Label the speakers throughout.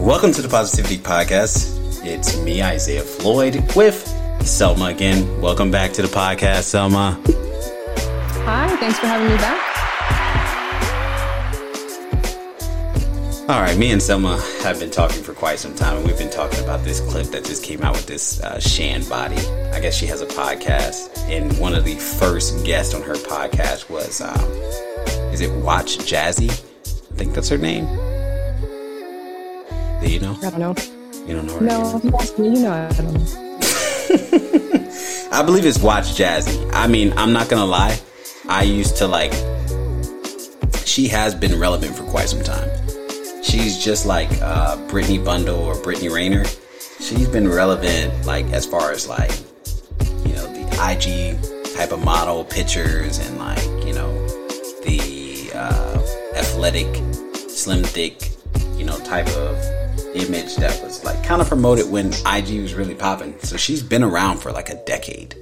Speaker 1: Welcome to the Positivity Podcast. It's me, Isaiah Floyd, with Selma again. Welcome back to the podcast, Selma.
Speaker 2: Hi, thanks for having me back.
Speaker 1: All right, me and Selma have been talking for quite some time, and we've been talking about this clip that just came out with this uh, Shan Boody. I guess she has a podcast, and one of the first guests on her podcast was, um, is it Watch Jazzy? I think that's her name. Do you know?
Speaker 2: I don't know.
Speaker 1: You don't know her
Speaker 2: No,
Speaker 1: name?
Speaker 2: you asked me, you know I don't know.
Speaker 1: I believe it's Watch Jazzy. I mean, I'm not gonna lie. I used to like. She has been relevant for quite some time. She's just like uh, Brittany Bundle or Brittany Renner. She's been relevant, like as far as like, you know, the IG type of model pictures and like, you know, the uh, athletic, slim, thick, you know, type of image that was like kind of promoted when IG was really popping. So she's been around for like a decade.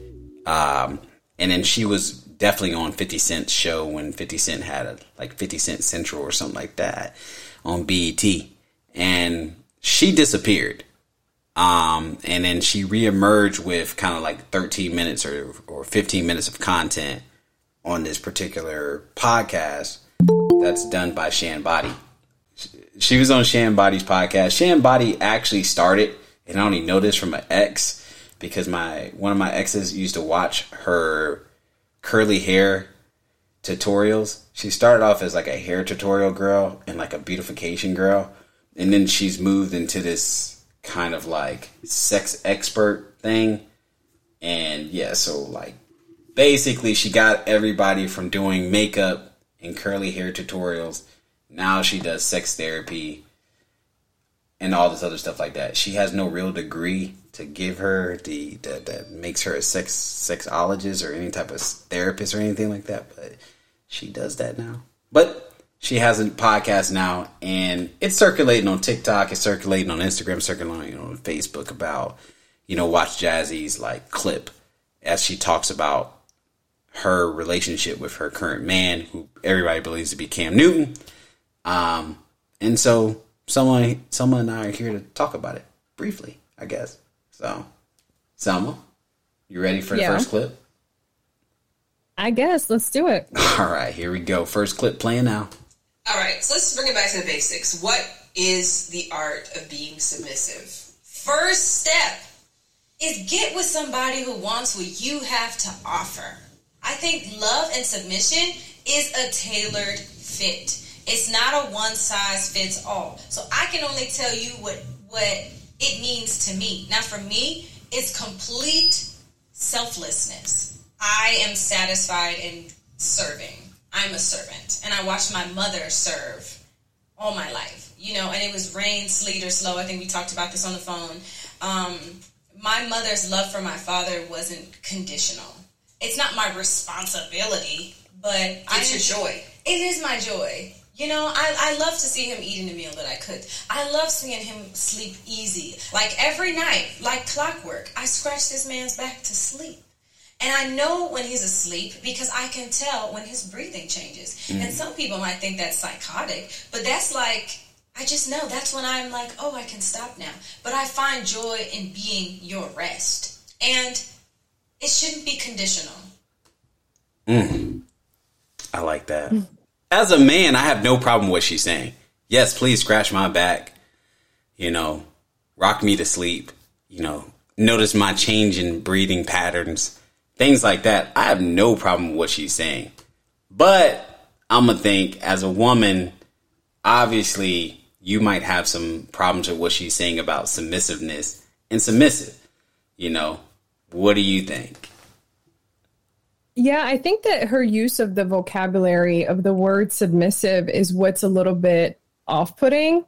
Speaker 1: Um, and then she was definitely on 50 Cent's show when 50 Cent had a, like 50 Cent Central or something like that on BET. And she disappeared. Um, and then she reemerged with kind of like 13 minutes or, or 15 minutes of content on this particular podcast that's done by Shan Boody. She was on Shan Boody's podcast. Shan Boody actually started, and I only know this from an ex because my one of my exes used to watch her curly hair tutorials. She started off as like a hair tutorial girl and like a beautification girl, and then she's moved into this kind of like sex expert thing. And yeah, so like basically she got everybody from doing makeup and curly hair tutorials. Now she does sex therapy and all this other stuff like that. She has no real degree to give her the that, that makes her a sex sexologist or any type of therapist or anything like that, but she does that now. But she has a podcast now and it's circulating on TikTok, it's circulating on Instagram, circulating on Facebook about, you know, watch Jazzy's like clip as she talks about her relationship with her current man, who everybody believes to be Cam Newton. Um, and so someone, someone and I are here to talk about it briefly, I guess. So, Selma, you ready for the
Speaker 2: Yeah.
Speaker 1: first clip?
Speaker 2: I guess let's do it.
Speaker 1: All right, here we go. First clip playing now.
Speaker 3: All right, so let's bring it back to the basics. What is the art of being submissive? First step is get with somebody who wants what you have to offer. I think love and submission is a tailored fit. It's not a one size fits all. So I can only tell you what what it means to me. Now for me, it's complete selflessness. I am satisfied in serving. I'm a servant. And I watched my mother serve all my life. You know, and it was rain, sleet, or slow. I think we talked about this on the phone. Um, my mother's love for my father wasn't conditional. It's not my responsibility, but
Speaker 4: It's your joy.
Speaker 3: It is my joy. You know, I, I love to see him eating the meal that I cooked. I love seeing him sleep easy. Like every night, like clockwork, I scratch this man's back to sleep. And I know when he's asleep because I can tell when his breathing changes. And mm-hmm. some people might think that's psychotic, but that's like, I just know that's when I'm like, oh, I can stop now. But I find joy in being your rest. And it shouldn't be conditional. Mm-hmm.
Speaker 1: I like that. Mm. As a man, I have no problem with what she's saying. Yes, please scratch my back. You know, rock me to sleep. You know, notice my change in breathing patterns. Things like that. I have no problem with what she's saying. But I'm going to think as a woman, obviously, you might have some problems with what she's saying about submissiveness and submissive. You know, what do you think?
Speaker 2: Yeah, I think that her use of the vocabulary of the word submissive is what's a little bit off putting.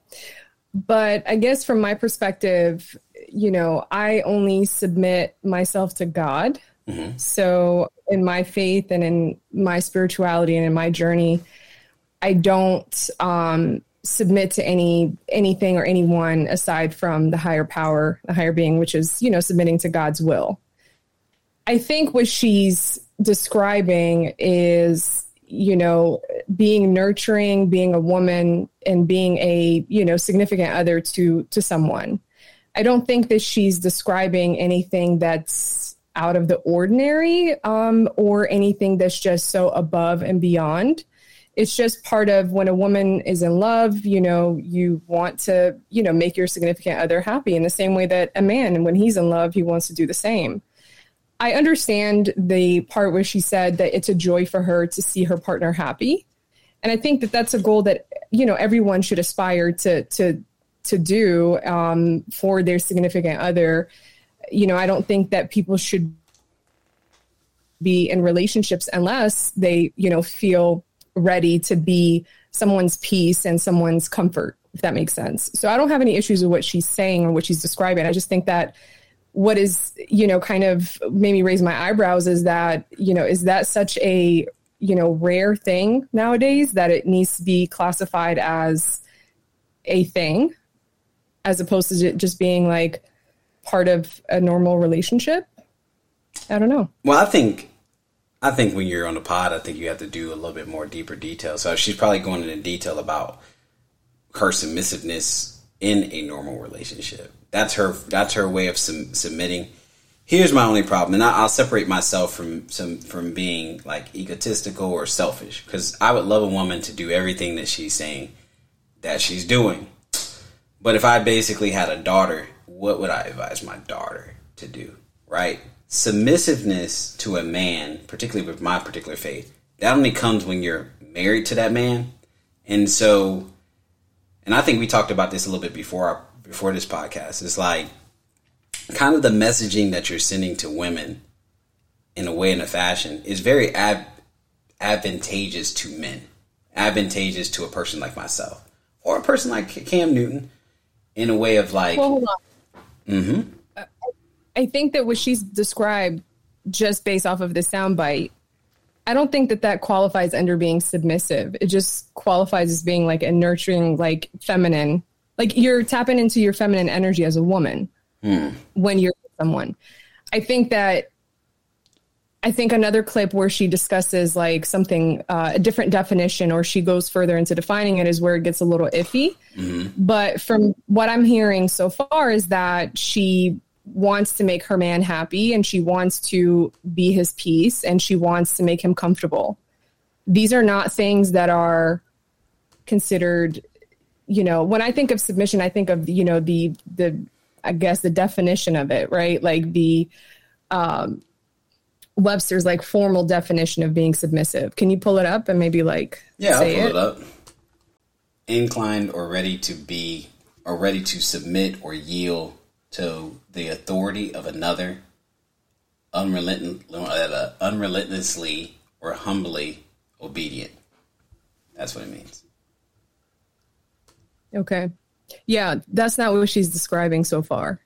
Speaker 2: But I guess from my perspective, you know, I only submit myself to God. So in my faith and in my spirituality and in my journey, I don't um, submit to any anything or anyone aside from the higher power, the higher being, which is you know submitting to God's will. I think what she's describing is you know, being nurturing, being a woman, and being a, you know, significant other to to someone. I don't think that she's describing anything that's out of the ordinary um, or anything that's just so above and beyond. It's just part of when a woman is in love, you know, you want to, you know, make your significant other happy in the same way that a man, when he's in love, he wants to do the same. I understand the part where she said that it's a joy for her to see her partner happy. And I think that that's a goal that, you know, everyone should aspire to, to, to do um, for their significant other. You know, I don't think that people should be in relationships unless they, you know, feel ready to be someone's peace and someone's comfort, if that makes sense. So I don't have any issues with what she's saying or what she's describing. I just think that what is you know kind of made me raise my eyebrows is that you know is that such a you know rare thing nowadays that it needs to be classified as a thing as opposed to just being like part of a normal relationship? I don't know.
Speaker 1: Well i think i think when you're on the pod i think you have to do a little bit more deeper detail. So she's probably going into detail about her submissiveness in a normal relationship that's her. That's her way of sum, submitting. Here's my only problem, and I, will separate myself from some from being like egotistical or selfish because I would love a woman to do everything that she's saying that she's doing. But if I basically had a daughter, what would I advise my daughter to do? Right? Submissiveness to a man, particularly with my particular faith, that only comes when you're married to that man. And so, and I think we talked about this a little bit before before this podcast. It's like kind of the messaging that you're sending to women in a way in a fashion is very advantageous to men, advantageous to a person like myself or a person like Cam Newton in a way of like. Well, hold on.
Speaker 2: Mm-hmm. I think that what she's described just based off of the soundbite, I don't think that that qualifies under being submissive. It just qualifies as being like a nurturing, like feminine like you're tapping into your feminine energy as a woman mm. when you're with someone. I think that I think another clip where she discusses like something uh, a different definition or she goes further into defining it is where it gets a little iffy. Mm-hmm. But from what I'm hearing so far is that she wants to make her man happy and she wants to be his peace and she wants to make him comfortable. These are not things that are considered you know, when I think of submission, I think of, you know, the, the, I guess the definition of it, right? Like the, um, Webster's like formal definition of being submissive. Can you pull it up and maybe like
Speaker 1: yeah, I'll pull it? it up. Inclined or ready to be or ready to submit or yield to the authority of another, unrelenting, uh, unrelentlessly or humbly obedient. That's what it means.
Speaker 2: Okay. Yeah, that's not what she's describing so far.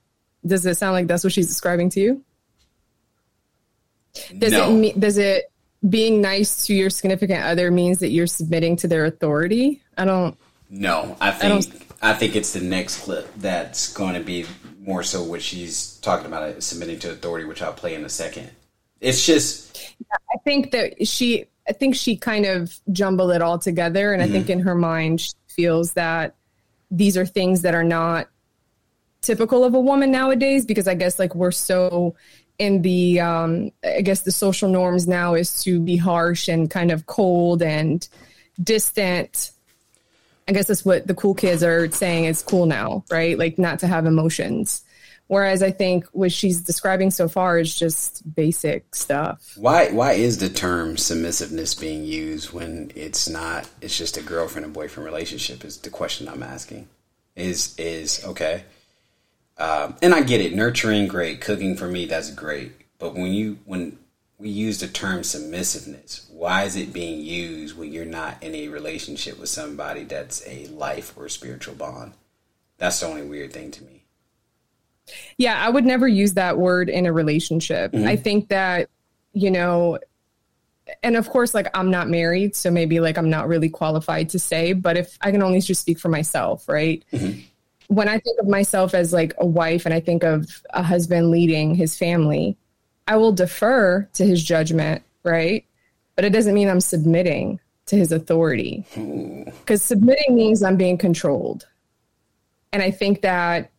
Speaker 2: Does it sound like that's what she's describing to you? Does no. it does it being nice to your significant other means that you're submitting to their authority? I don't
Speaker 1: No, I think I, I think it's the next clip that's going to be more so what she's talking about uh, submitting to authority, which I'll play in a second. It's just
Speaker 2: I think that she I think she kind of jumbled it all together and mm-hmm. I think in her mind she feels that these are things that are not typical of a woman nowadays because I guess like we're so in the um I guess the social norms now is to be harsh and kind of cold and distant. I guess that's what the cool kids are saying is cool now, right? Like not to have emotions. Whereas I think what she's describing so far is just basic stuff.
Speaker 1: Why why is the term submissiveness being used when it's not it's just a girlfriend and boyfriend relationship is the question I'm asking. Is is okay. Um, and I get it, nurturing great, cooking for me that's great. But when you when we use the term submissiveness, why is it being used when you're not in a relationship with somebody that's a life or spiritual bond? That's the only weird thing to me.
Speaker 2: Yeah, I would never use that word in a relationship. Mm-hmm. I think that, you know, and of course, like I'm not married, so maybe like I'm not really qualified to say, but if I can only just speak for myself, right? Mm-hmm. When I think of myself as like a wife and I think of a husband leading his family, I will defer to his judgment, right? but it doesn't mean I'm submitting to his authority. Because submitting means I'm being controlled. And I think that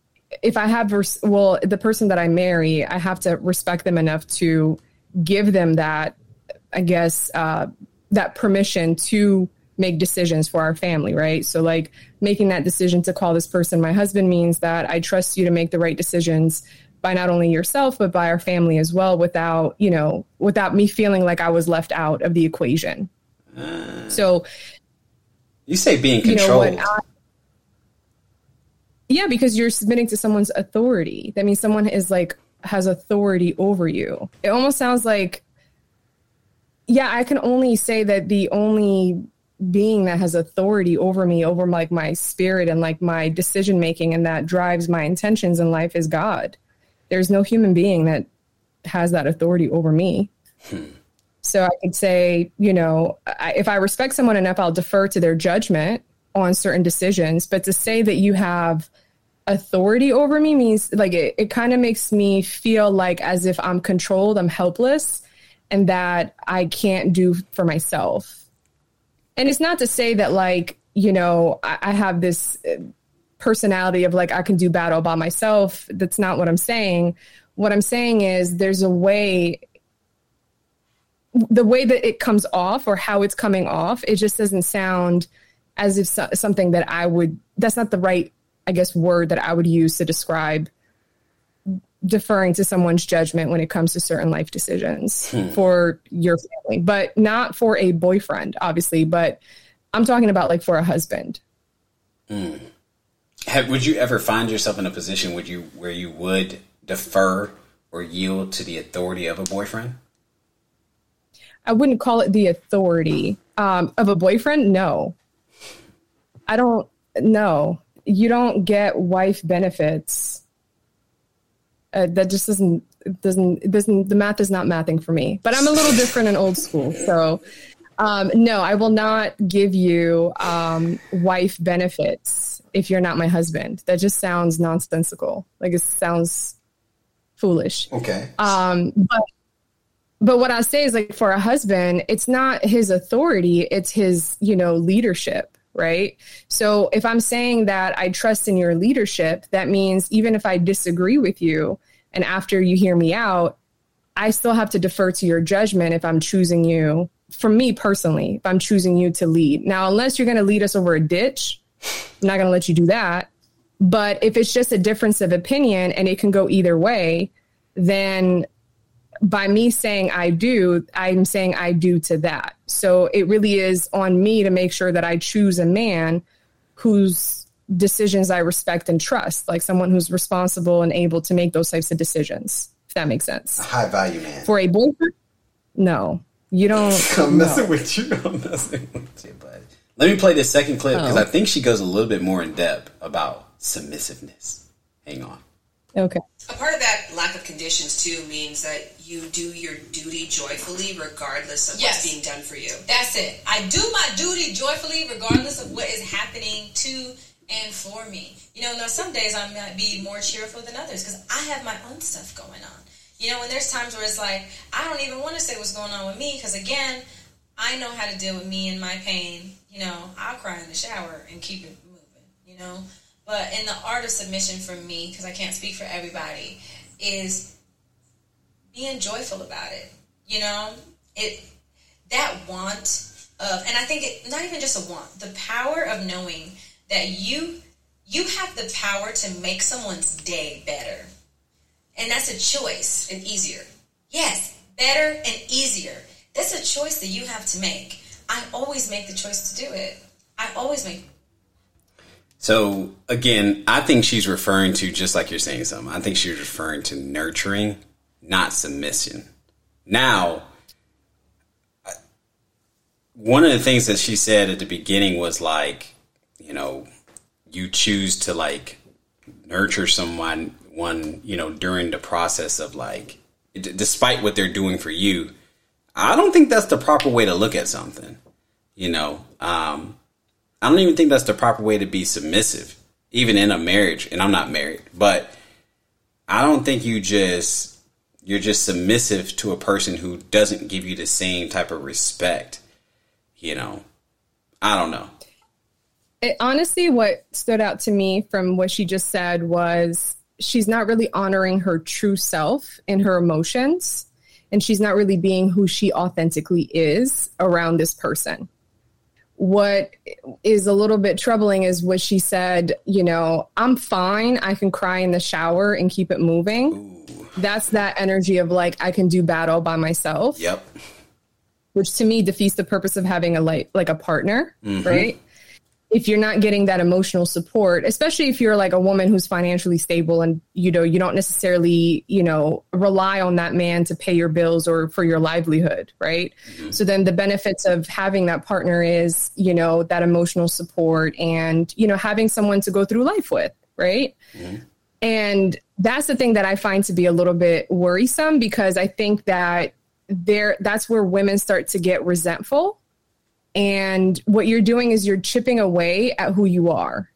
Speaker 2: if I have, res- well, the person that I marry, I have to respect them enough to give them that, I guess, uh, that permission to make decisions for our family, right? So, like making that decision to call this person my husband means that I trust you to make the right decisions by not only yourself but by our family as well without you know without me feeling like i was left out of the equation. Uh, so
Speaker 1: you say being controlled you know,
Speaker 2: yeah because you're submitting to someone's authority that means someone is like has authority over you it almost sounds like yeah i can only say that the only being that has authority over me over like my spirit and like my decision making and that drives my intentions in life is god there's no human being that has that authority over me. Hmm. So I could say, you know, I, if I respect someone enough, I'll defer to their judgment on certain decisions. But to say that you have authority over me means like it, it kind of makes me feel like as if I'm controlled, I'm helpless, and that I can't do for myself. And it's not to say that like, you know, I, I have this uh, personality of like I can do battle by myself. That's not what I'm saying. What I'm saying is there's a way the way that it comes off or how it's coming off, it just doesn't sound as if so, something that I would that's not the right I guess word that I would use to describe deferring to someone's judgment when it comes to certain life decisions hmm. for your family, but not for a boyfriend, obviously. But I'm talking about like for a husband.
Speaker 1: Hmm. Have, would you ever find yourself in a position would you where you would defer or yield to the authority of a boyfriend?
Speaker 2: I wouldn't call it the authority um, of a boyfriend. No, I don't. No, you don't get wife benefits. Uh, that just doesn't doesn't doesn't the math is not mathing for me. But I'm a little different and old school, so um, no, I will not give you um, wife benefits if you're not my husband. That just sounds nonsensical. Like it sounds foolish.
Speaker 1: Okay.
Speaker 2: Um, but but what I say is like for a husband, it's not his authority, it's his, you know, leadership, right? So if I'm saying that I trust in your leadership, that means even if I disagree with you and after you hear me out, I still have to defer to your judgment if I'm choosing you, for me personally, if I'm choosing you to lead. Now, unless you're going to lead us over a ditch, I'm not going to let you do that. But if it's just a difference of opinion and it can go either way, then by me saying I do, I'm saying I do to that. So it really is on me to make sure that I choose a man whose decisions I respect and trust, like someone who's responsible and able to make those types of decisions, if that makes sense.
Speaker 1: A high value man.
Speaker 2: For a boyfriend? No. You don't.
Speaker 1: I'm messing no. with you. I'm messing with you, but let me play this second clip because oh. I think she goes a little bit more in depth about submissiveness. Hang on.
Speaker 2: Okay.
Speaker 3: A part of that lack of conditions too means that you do your duty joyfully regardless of yes. what's being done for you. That's it. I do my duty joyfully regardless of what is happening to and for me. You know, now some days I might be more cheerful than others because I have my own stuff going on. You know, when there's times where it's like I don't even want to say what's going on with me because again, I know how to deal with me and my pain you know, I'll cry in the shower and keep it moving, you know. But in the art of submission for me, because I can't speak for everybody, is being joyful about it. You know, it that want of, and I think it not even just a want, the power of knowing that you you have the power to make someone's day better, and that's a choice and easier. Yes, better and easier. That's a choice that you have to make. I always make the choice to do it. I always make.
Speaker 1: So again, I think she's referring to just like you're saying something. I think she's referring to nurturing, not submission. Now, one of the things that she said at the beginning was like, you know, you choose to like nurture someone one, you know, during the process of like despite what they're doing for you, I don't think that's the proper way to look at something. You know, um, I don't even think that's the proper way to be submissive, even in a marriage. And I'm not married, but I don't think you just you're just submissive to a person who doesn't give you the same type of respect. You know, I don't know.
Speaker 2: It, honestly, what stood out to me from what she just said was she's not really honoring her true self and her emotions, and she's not really being who she authentically is around this person. What is a little bit troubling is what she said, you know, I'm fine. I can cry in the shower and keep it moving. Ooh. That's that energy of like, I can do battle by myself.
Speaker 1: Yep.
Speaker 2: Which to me defeats the purpose of having a like like a partner, mm-hmm. right? If you're not getting that emotional support, especially if you're like a woman who's financially stable and you know you don't necessarily you know rely on that man to pay your bills or for your livelihood, right? Mm-hmm. So then the benefits of having that partner is you know that emotional support and you know having someone to go through life with, right? Mm-hmm. And that's the thing that I find to be a little bit worrisome because I think that there that's where women start to get resentful and what you're doing is you're chipping away at who you are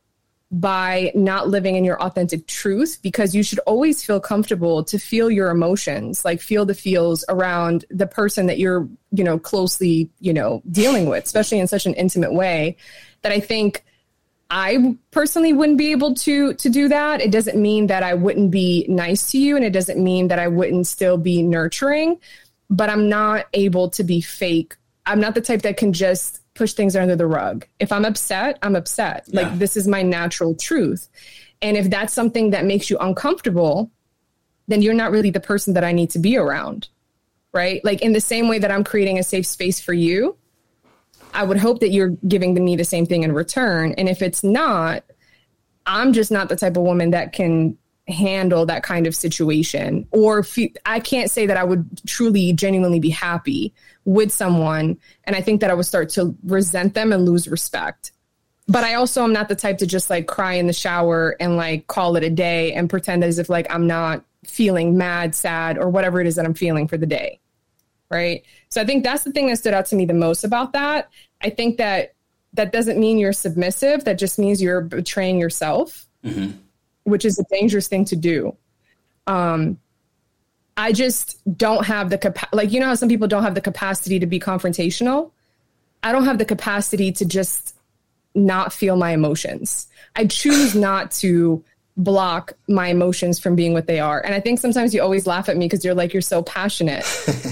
Speaker 2: by not living in your authentic truth because you should always feel comfortable to feel your emotions like feel the feels around the person that you're you know closely you know dealing with especially in such an intimate way that i think i personally wouldn't be able to to do that. It doesn't mean that i wouldn't be nice to you and it doesn't mean that i wouldn't still be nurturing but i'm not able to be fake I'm not the type that can just push things under the rug. If I'm upset, I'm upset. Yeah. Like this is my natural truth. And if that's something that makes you uncomfortable, then you're not really the person that I need to be around. Right? Like in the same way that I'm creating a safe space for you, I would hope that you're giving me the same thing in return. And if it's not, I'm just not the type of woman that can handle that kind of situation or I can't say that I would truly genuinely be happy with someone and I think that I would start to resent them and lose respect. But I also am not the type to just like cry in the shower and like call it a day and pretend as if like I'm not feeling mad, sad or whatever it is that I'm feeling for the day. Right? So I think that's the thing that stood out to me the most about that. I think that that doesn't mean you're submissive, that just means you're betraying yourself. Mm-hmm which is a dangerous thing to do. Um, I just don't have the capacity. Like, you know how some people don't have the capacity to be confrontational? I don't have the capacity to just not feel my emotions. I choose not to block my emotions from being what they are. And I think sometimes you always laugh at me because you're like, you're so passionate.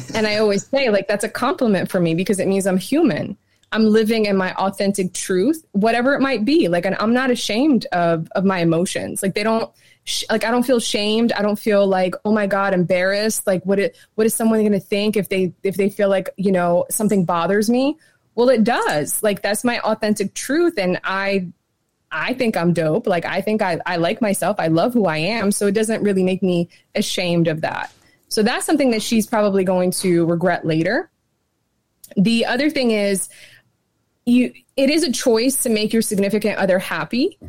Speaker 2: and I always say, like, that's a compliment for me because it means I'm human. I'm living in my authentic truth, whatever it might be. Like, and I'm not ashamed of of my emotions. Like, they don't sh- like I don't feel shamed. I don't feel like oh my god, embarrassed. Like, what it what is someone going to think if they if they feel like you know something bothers me? Well, it does. Like, that's my authentic truth, and I I think I'm dope. Like, I think I I like myself. I love who I am. So it doesn't really make me ashamed of that. So that's something that she's probably going to regret later. The other thing is you it is a choice to make your significant other happy.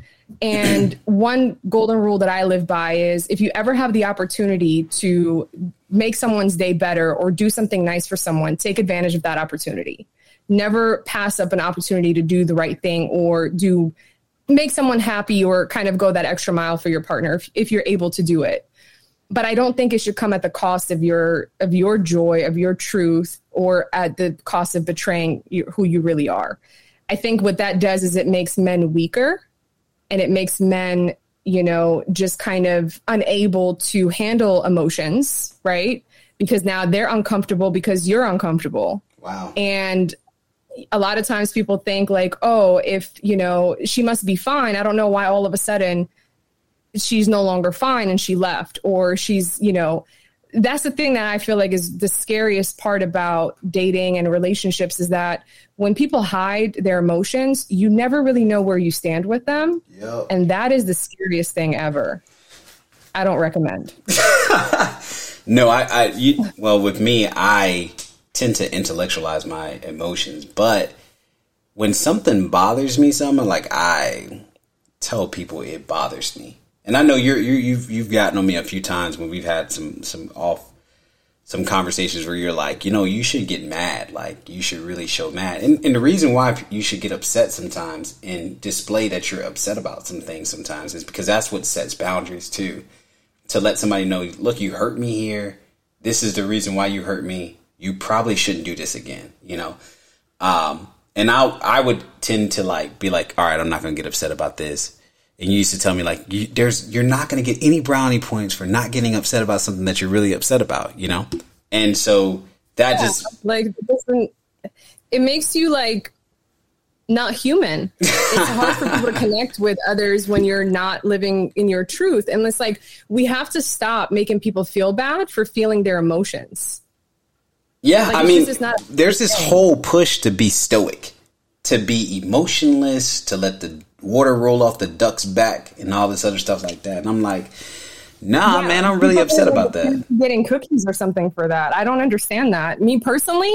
Speaker 2: And one golden rule that I live by is if you ever have the opportunity to make someone's day better or do something nice for someone, take advantage of that opportunity. Never pass up an opportunity to do the right thing or do make someone happy or kind of go that extra mile for your partner if, if you're able to do it but I don't think it should come at the cost of your of your joy, of your truth, or at the cost of betraying you, who you really are. I think what that does is it makes men weaker, and it makes men, you know, just kind of unable to handle emotions, right? Because now they're uncomfortable because you're uncomfortable.
Speaker 1: Wow.
Speaker 2: And a lot of times people think like, oh, if you know she must be fine. I don't know why all of a sudden she's no longer fine and she left or she's you know that's the thing that i feel like is the scariest part about dating and relationships is that when people hide their emotions you never really know where you stand with them.
Speaker 1: Yep.
Speaker 2: and that is the scariest thing ever. I don't recommend.
Speaker 1: No i i you, well with me i tend to intellectualize my emotions but when something bothers me something like i tell people it bothers me and I know you're, you have you've, you've gotten on me a few times when we've had some some off some conversations where you're like, you know, you should get mad, like you should really show mad, and, and the reason why you should get upset sometimes and display that you're upset about some things sometimes is because that's what sets boundaries too, to let somebody know, look, you hurt me here, this is the reason why you hurt me. You probably shouldn't do this again, you know? Um, and I, I would tend to like, be like, all right, I'm not to get upset about this. And you used to tell me like, you, there's, you're not going to get any brownie points for not getting upset about something that you're really upset about, you know? And so that yeah, just
Speaker 2: like, it makes you like not human. It's hard for people to connect with others when you're not living in your truth. And it's like we have to stop making people feel bad for feeling their emotions.
Speaker 1: Yeah, like, I mean, there's this whole push to be stoic, to be emotionless, to let the water roll off the duck's back, and all this other stuff like that. And I'm like, nah, yeah, man, I'm really upset about that.
Speaker 2: Getting cookies or something for that. I don't understand that. Me personally,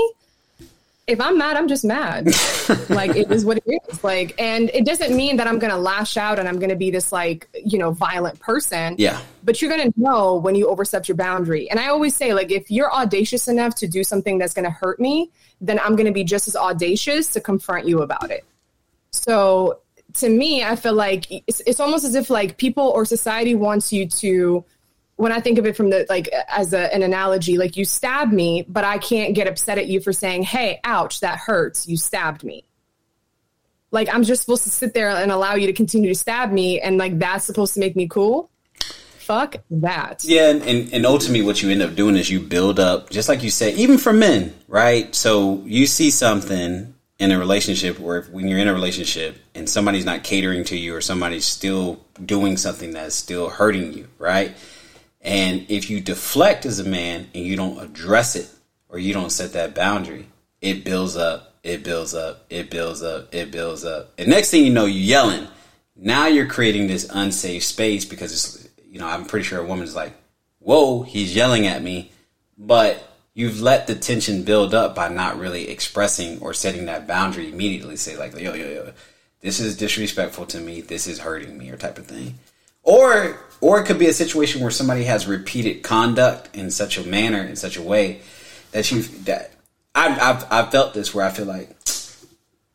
Speaker 2: if I'm mad, I'm just mad. like it is what it is. Like, and it doesn't mean that I'm going to lash out and I'm going to be this like, you know, violent person.
Speaker 1: Yeah.
Speaker 2: But you're going to know when you overstep your boundary. And I always say, like, if you're audacious enough to do something that's going to hurt me, then I'm going to be just as audacious to confront you about it. So to me, I feel like it's, it's almost as if like people or society wants you to when I think of it from the like as a, an analogy, like you stabbed me, but I can't get upset at you for saying, "Hey, ouch, that hurts. You stabbed me." Like I'm just supposed to sit there and allow you to continue to stab me, and like that's supposed to make me cool. Fuck that.
Speaker 1: Yeah, and, and, and ultimately, what you end up doing is you build up, just like you said, even for men, right? So you see something in a relationship where when you're in a relationship and somebody's not catering to you or somebody's still doing something that's still hurting you, right? And if you deflect as a man and you don't address it or you don't set that boundary, it builds up, it builds up, it builds up, it builds up. And next thing you know, you're yelling. Now you're creating this unsafe space because it's, you know, I'm pretty sure a woman's like, whoa, he's yelling at me. But you've let the tension build up by not really expressing or setting that boundary immediately. Say, like, yo, yo, yo, this is disrespectful to me. This is hurting me, or type of thing. Or or it could be a situation where somebody has repeated conduct in such a manner, in such a way that you that I've I've, I've felt this where I feel like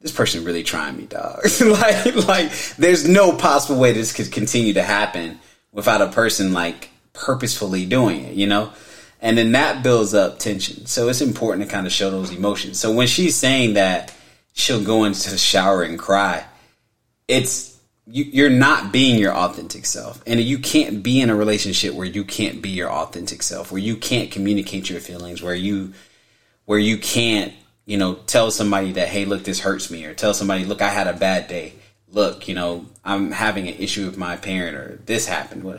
Speaker 1: this person really trying me, dog. like like there's no possible way this could continue to happen without a person like purposefully doing it, you know? And then that builds up tension. So it's important to kind of show those emotions. So when she's saying that she'll go into the shower and cry, it's you, are not being your authentic self and you can't be in a relationship where you can't be your authentic self where you can't communicate your feelings where you where you can't you know tell somebody that hey look this hurts me or tell somebody look i had a bad day look you know i'm having an issue with my parent or this happened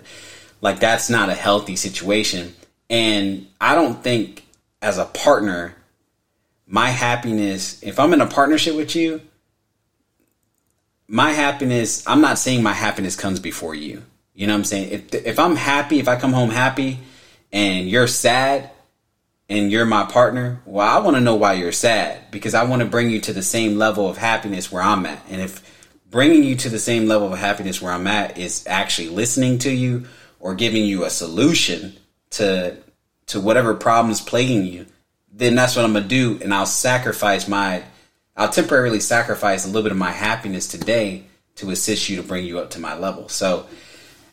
Speaker 1: like that's not a healthy situation and i don't think as a partner my happiness if i'm in a partnership with you my happiness, I'm not saying my happiness comes before you. You know what I'm saying? If if I'm happy, if I come home happy and you're sad and you're my partner, well, I want to know why you're sad because I want to bring you to the same level of happiness where I'm at. And if bringing you to the same level of happiness where I'm at is actually listening to you or giving you a solution to to whatever problems plaguing you, then that's what I'm to do and I'll sacrifice my I'll temporarily sacrifice a little bit of my happiness today to assist you to bring you up to my level. So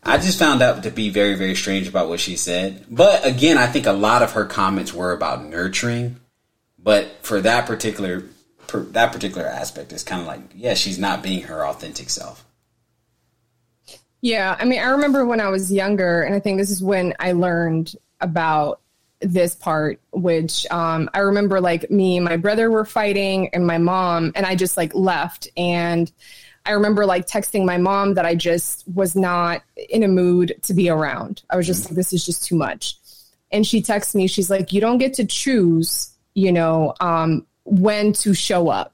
Speaker 1: I just found out to be very, very strange about what she said. But again, I think a lot of her comments were about nurturing. But for that particular per, that particular aspect, it's kind of like, yeah, she's not being her authentic self.
Speaker 2: Yeah, I mean, I remember when I was younger, and I think this is when I learned about this part, which um, I remember like me and my brother were fighting and my mom, and I just like left. And I remember like texting my mom that I just was not in a mood to be around. I was just like, this is just too much. And she texts me, she's like, you don't get to choose, you know, um, when to show up.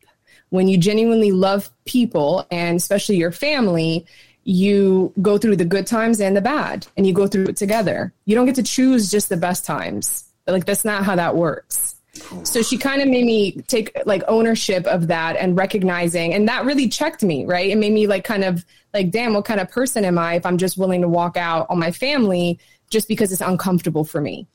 Speaker 2: When you genuinely love people and especially your family, you go through the good times and the bad and you go through it together. You don't get to choose just the best times. Like that's not how that works. So she kind of made me take like ownership of that and recognizing and that really checked me, right? It made me like kind of like damn, what kind of person am I if I'm just willing to walk out on my family just because it's uncomfortable for me?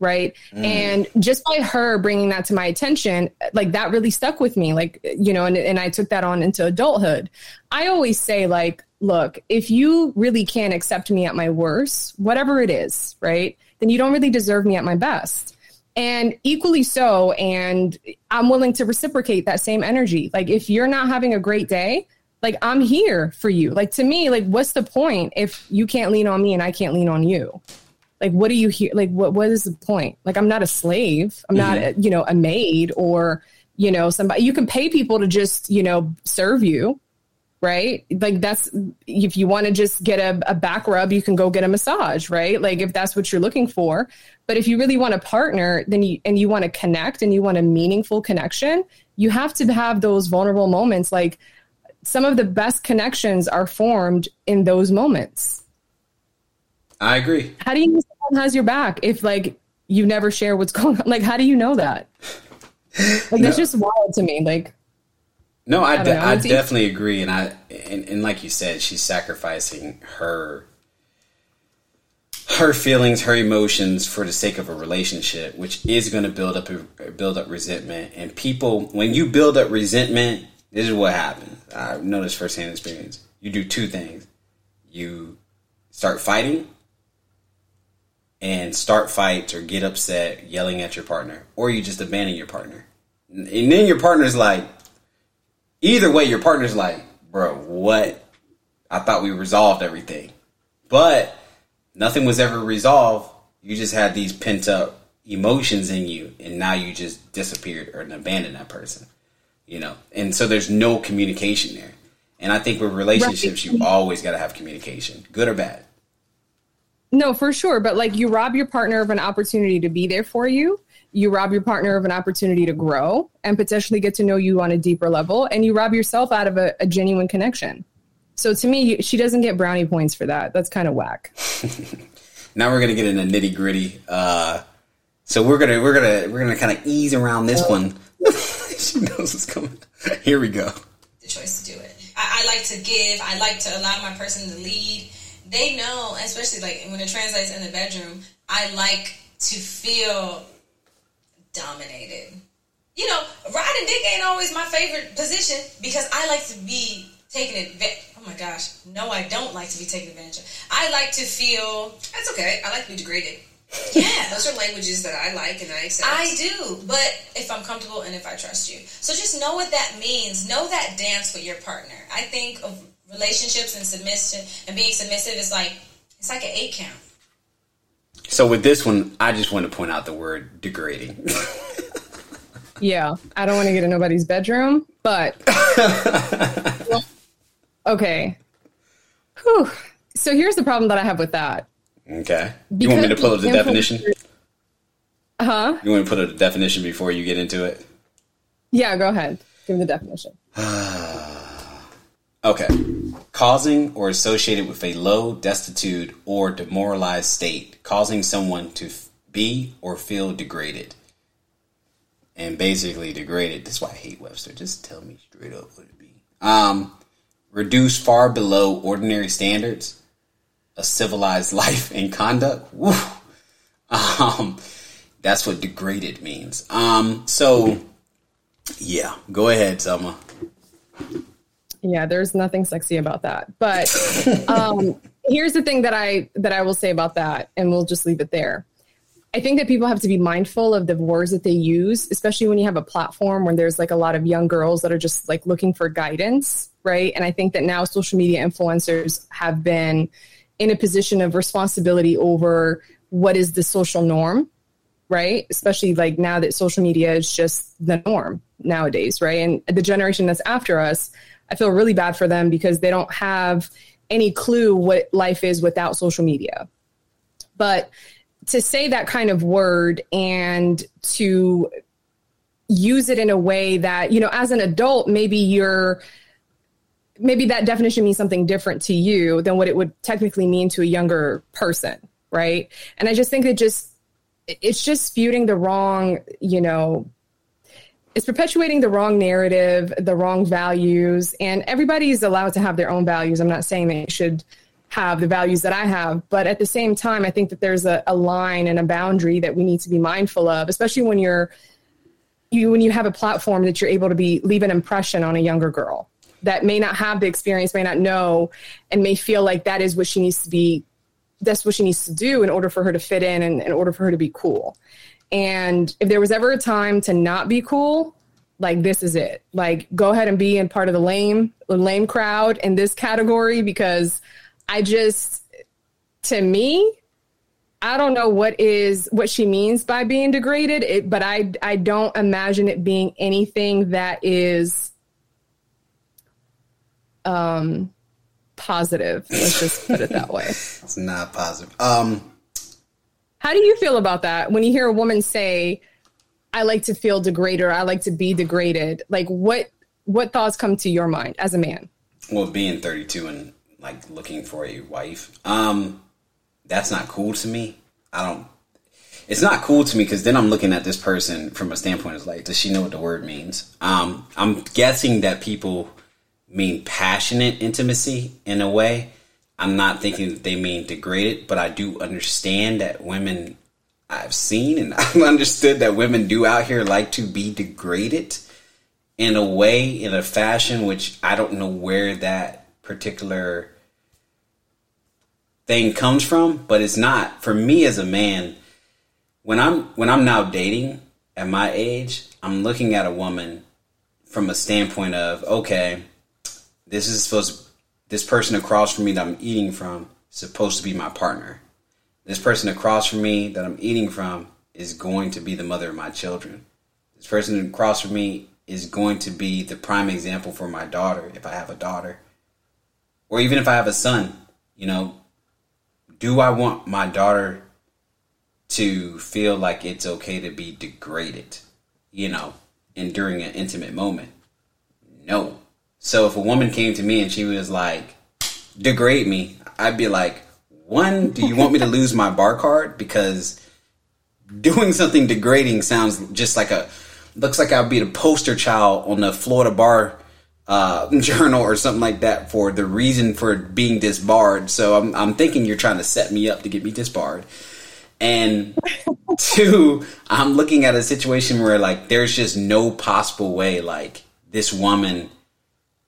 Speaker 2: Right mm. and just by her bringing that to my attention like that really stuck with me like you know and, and i took that on into adulthood i always say like look if you really can't accept me at my worst whatever it is right then you don't really deserve me at my best. And equally so, and I'm willing to reciprocate that same energy. Like if you're not having a great day, like I'm here for you. Like to me, like what's the point if you can't lean on me and I can't lean on you? Like what do you hear? Like what what is the point? Like I'm not a slave. I'm mm-hmm. not a, you know a maid or you know somebody. You can pay people to just you know serve you, right? Like that's if you want to just get a, a back rub, you can go get a massage, right? Like if that's what you're looking for. But if you really want a partner, then you and you want to connect and you want a meaningful connection, you have to have those vulnerable moments like some of the best connections are formed in those moments.
Speaker 1: I agree.
Speaker 2: How do you know someone has your back if like you never share what's going on? Like, how do you know that? Like, no. it's just wild to me. Like,
Speaker 1: no, I, I, de- I definitely agree, and I and, and like you said, she's sacrificing her her feelings, her emotions for the sake of a relationship, which is going to build up build up resentment. And people, when you build up resentment, this is what happens. I know this firsthand experience. You do two things. You start fighting and start fights or get upset yelling at your partner, or you just abandon your partner. And then your partner's like, either way, your partner's like, bro, what? I thought we resolved everything. But nothing was ever resolved. You just had these pent up emotions in you, and now you just disappeared or abandoned that person you know, and so there's no communication there. And I think with relationships, right. you always got to have communication, good or bad.
Speaker 2: No, for sure. But like you rob your partner of an opportunity to be there for you. You rob your partner of an opportunity to grow and potentially get to know you on a deeper level. And you rob yourself out of a, a genuine connection. So to me, she doesn't get brownie points for that. That's kind of whack.
Speaker 1: now we're gonna get into nitty gritty. Uh, so we're gonna we're gonna we're gonna kind of ease around this oh. one. she knows it's coming. Here we go.
Speaker 3: The choice to do it. I, I, like to give. I like to allow my person to lead. They know, especially like when it translates in the bedroom. I like to feel dominated. You know, riding dick ain't always my favorite position because I like to be taken advantage. Oh my gosh, no, I don't like to be taken advantage of. I like to feel. That's okay. I like to be degraded. Yeah, those are languages that I like and I accept. I do, but if I'm comfortable and if I trust you. So just know what that means. Know that dance with your partner. I think of relationships and submission and being submissive is like it's like an eight count.
Speaker 1: So with this one, I just want to point out the word degrading.
Speaker 2: yeah, I don't want to get in nobody's bedroom, but okay. Whew. So here's the problem that I have with that
Speaker 1: Okay. Because uh-huh. you want me to pull up the definition?
Speaker 2: Huh?
Speaker 1: You want to put up the definition before you get into it?
Speaker 2: Yeah, go ahead. Give me the definition.
Speaker 1: okay. Causing or associated with a low, destitute, or demoralized state, causing someone to be or feel degraded. And basically degraded. That's why I hate Webster. Just tell me straight up what it be. Um, reduced far below ordinary standards a civilized life and conduct. Woo. Um, that's what degraded means. Um, so yeah, go ahead, Selma.
Speaker 2: Yeah, there's nothing sexy about that. But um, here's the thing that I that I will say about that, and we'll just leave it there. I think that people have to be mindful of the words that they use, especially when you have a platform where there's like a lot of young girls that are just like looking for guidance, right? And I think that now social media influencers have been in a position of responsibility over what is the social norm, right? Especially like now that social media is just the norm nowadays, right? And the generation that's after us, I feel really bad for them because they don't have any clue what life is without social media. But to say that kind of word and to use it in a way that, you know, as an adult, maybe you're maybe that definition means something different to you than what it would technically mean to a younger person, right? And I just think it just it's just spewing the wrong, you know, it's perpetuating the wrong narrative, the wrong values, and everybody's allowed to have their own values. I'm not saying they should have the values that I have, but at the same time, I think that there's a, a line and a boundary that we need to be mindful of, especially when you're you when you have a platform that you're able to be leave an impression on a younger girl that may not have the experience, may not know, and may feel like that is what she needs to be that's what she needs to do in order for her to fit in and in order for her to be cool. And if there was ever a time to not be cool, like this is it. Like go ahead and be in part of the lame, lame crowd in this category because I just to me, I don't know what is what she means by being degraded, it, but I I don't imagine it being anything that is um positive. Let's just put it that way.
Speaker 1: it's not positive. Um
Speaker 2: how do you feel about that when you hear a woman say I like to feel degraded or I like to be degraded? Like what what thoughts come to your mind as a man?
Speaker 1: Well, being 32 and like looking for a wife, um that's not cool to me. I don't it's not cool to me because then I'm looking at this person from a standpoint of like, does she know what the word means? Um, I'm guessing that people mean passionate intimacy in a way. I'm not thinking that they mean degraded, but I do understand that women I've seen and I've understood that women do out here like to be degraded in a way, in a fashion, which I don't know where that particular thing comes from, but it's not for me as a man. When I'm when I'm now dating at my age, I'm looking at a woman from a standpoint of okay, this is supposed this person across from me that I'm eating from is supposed to be my partner. This person across from me that I'm eating from is going to be the mother of my children. This person across from me is going to be the prime example for my daughter if I have a daughter. Or even if I have a son, you know, do I want my daughter to feel like it's okay to be degraded, you know, and during an intimate moment? No. So if a woman came to me and she was like, degrade me, I'd be like, one, do you want me to lose my bar card? Because doing something degrading sounds just like a, looks like I'd be the poster child on the Florida bar uh, journal or something like that for the reason for being disbarred. So I'm, I'm thinking you're trying to set me up to get me disbarred. And two, I'm looking at a situation where like there's just no possible way like this woman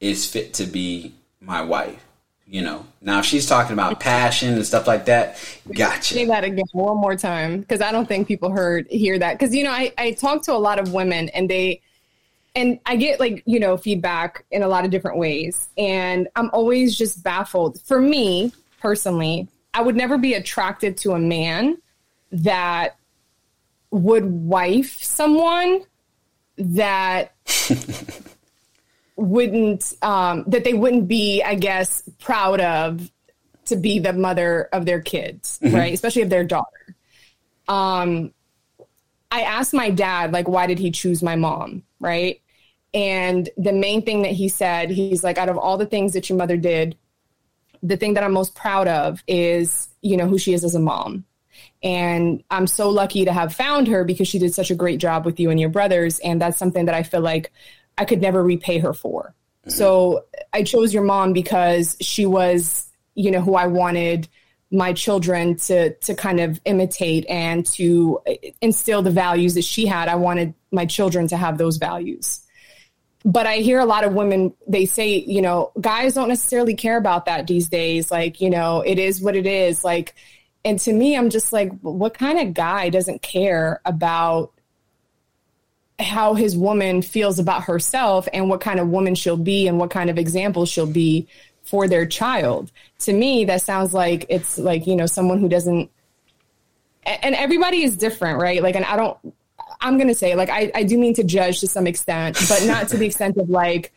Speaker 1: is fit to be my wife. You know, now if she's talking about passion and stuff like that, gotcha.
Speaker 2: Say that again one more time because I don't think people heard hear that because you know I I talk to a lot of women and they and I get like, you know, feedback in a lot of different ways. And I'm always just baffled. For me personally, I would never be attracted to a man that would wife someone that wouldn't, um, that they wouldn't be, I guess, proud of to be the mother of their kids, mm-hmm. right? Especially of their daughter. Um, I asked my dad, like, why did he choose my mom? Right. And the main thing that he said, he's like, out of all the things that your mother did, the thing that I'm most proud of is, you know, who she is as a mom. And I'm so lucky to have found her because she did such a great job with you and your brothers. And that's something that I feel like I could never repay her for. Mm-hmm. So I chose your mom because she was, you know, who I wanted my children to to kind of imitate and to instill the values that she had. I wanted my children to have those values. But I hear a lot of women they say, you know, guys don't necessarily care about that these days. Like, you know, it is what it is. Like and to me I'm just like what kind of guy doesn't care about how his woman feels about herself and what kind of woman she'll be and what kind of example she'll be for their child. To me, that sounds like it's like, you know, someone who doesn't, and everybody is different, right? Like, and I don't, I'm going to say, like, I, I do mean to judge to some extent, but not to the extent of like,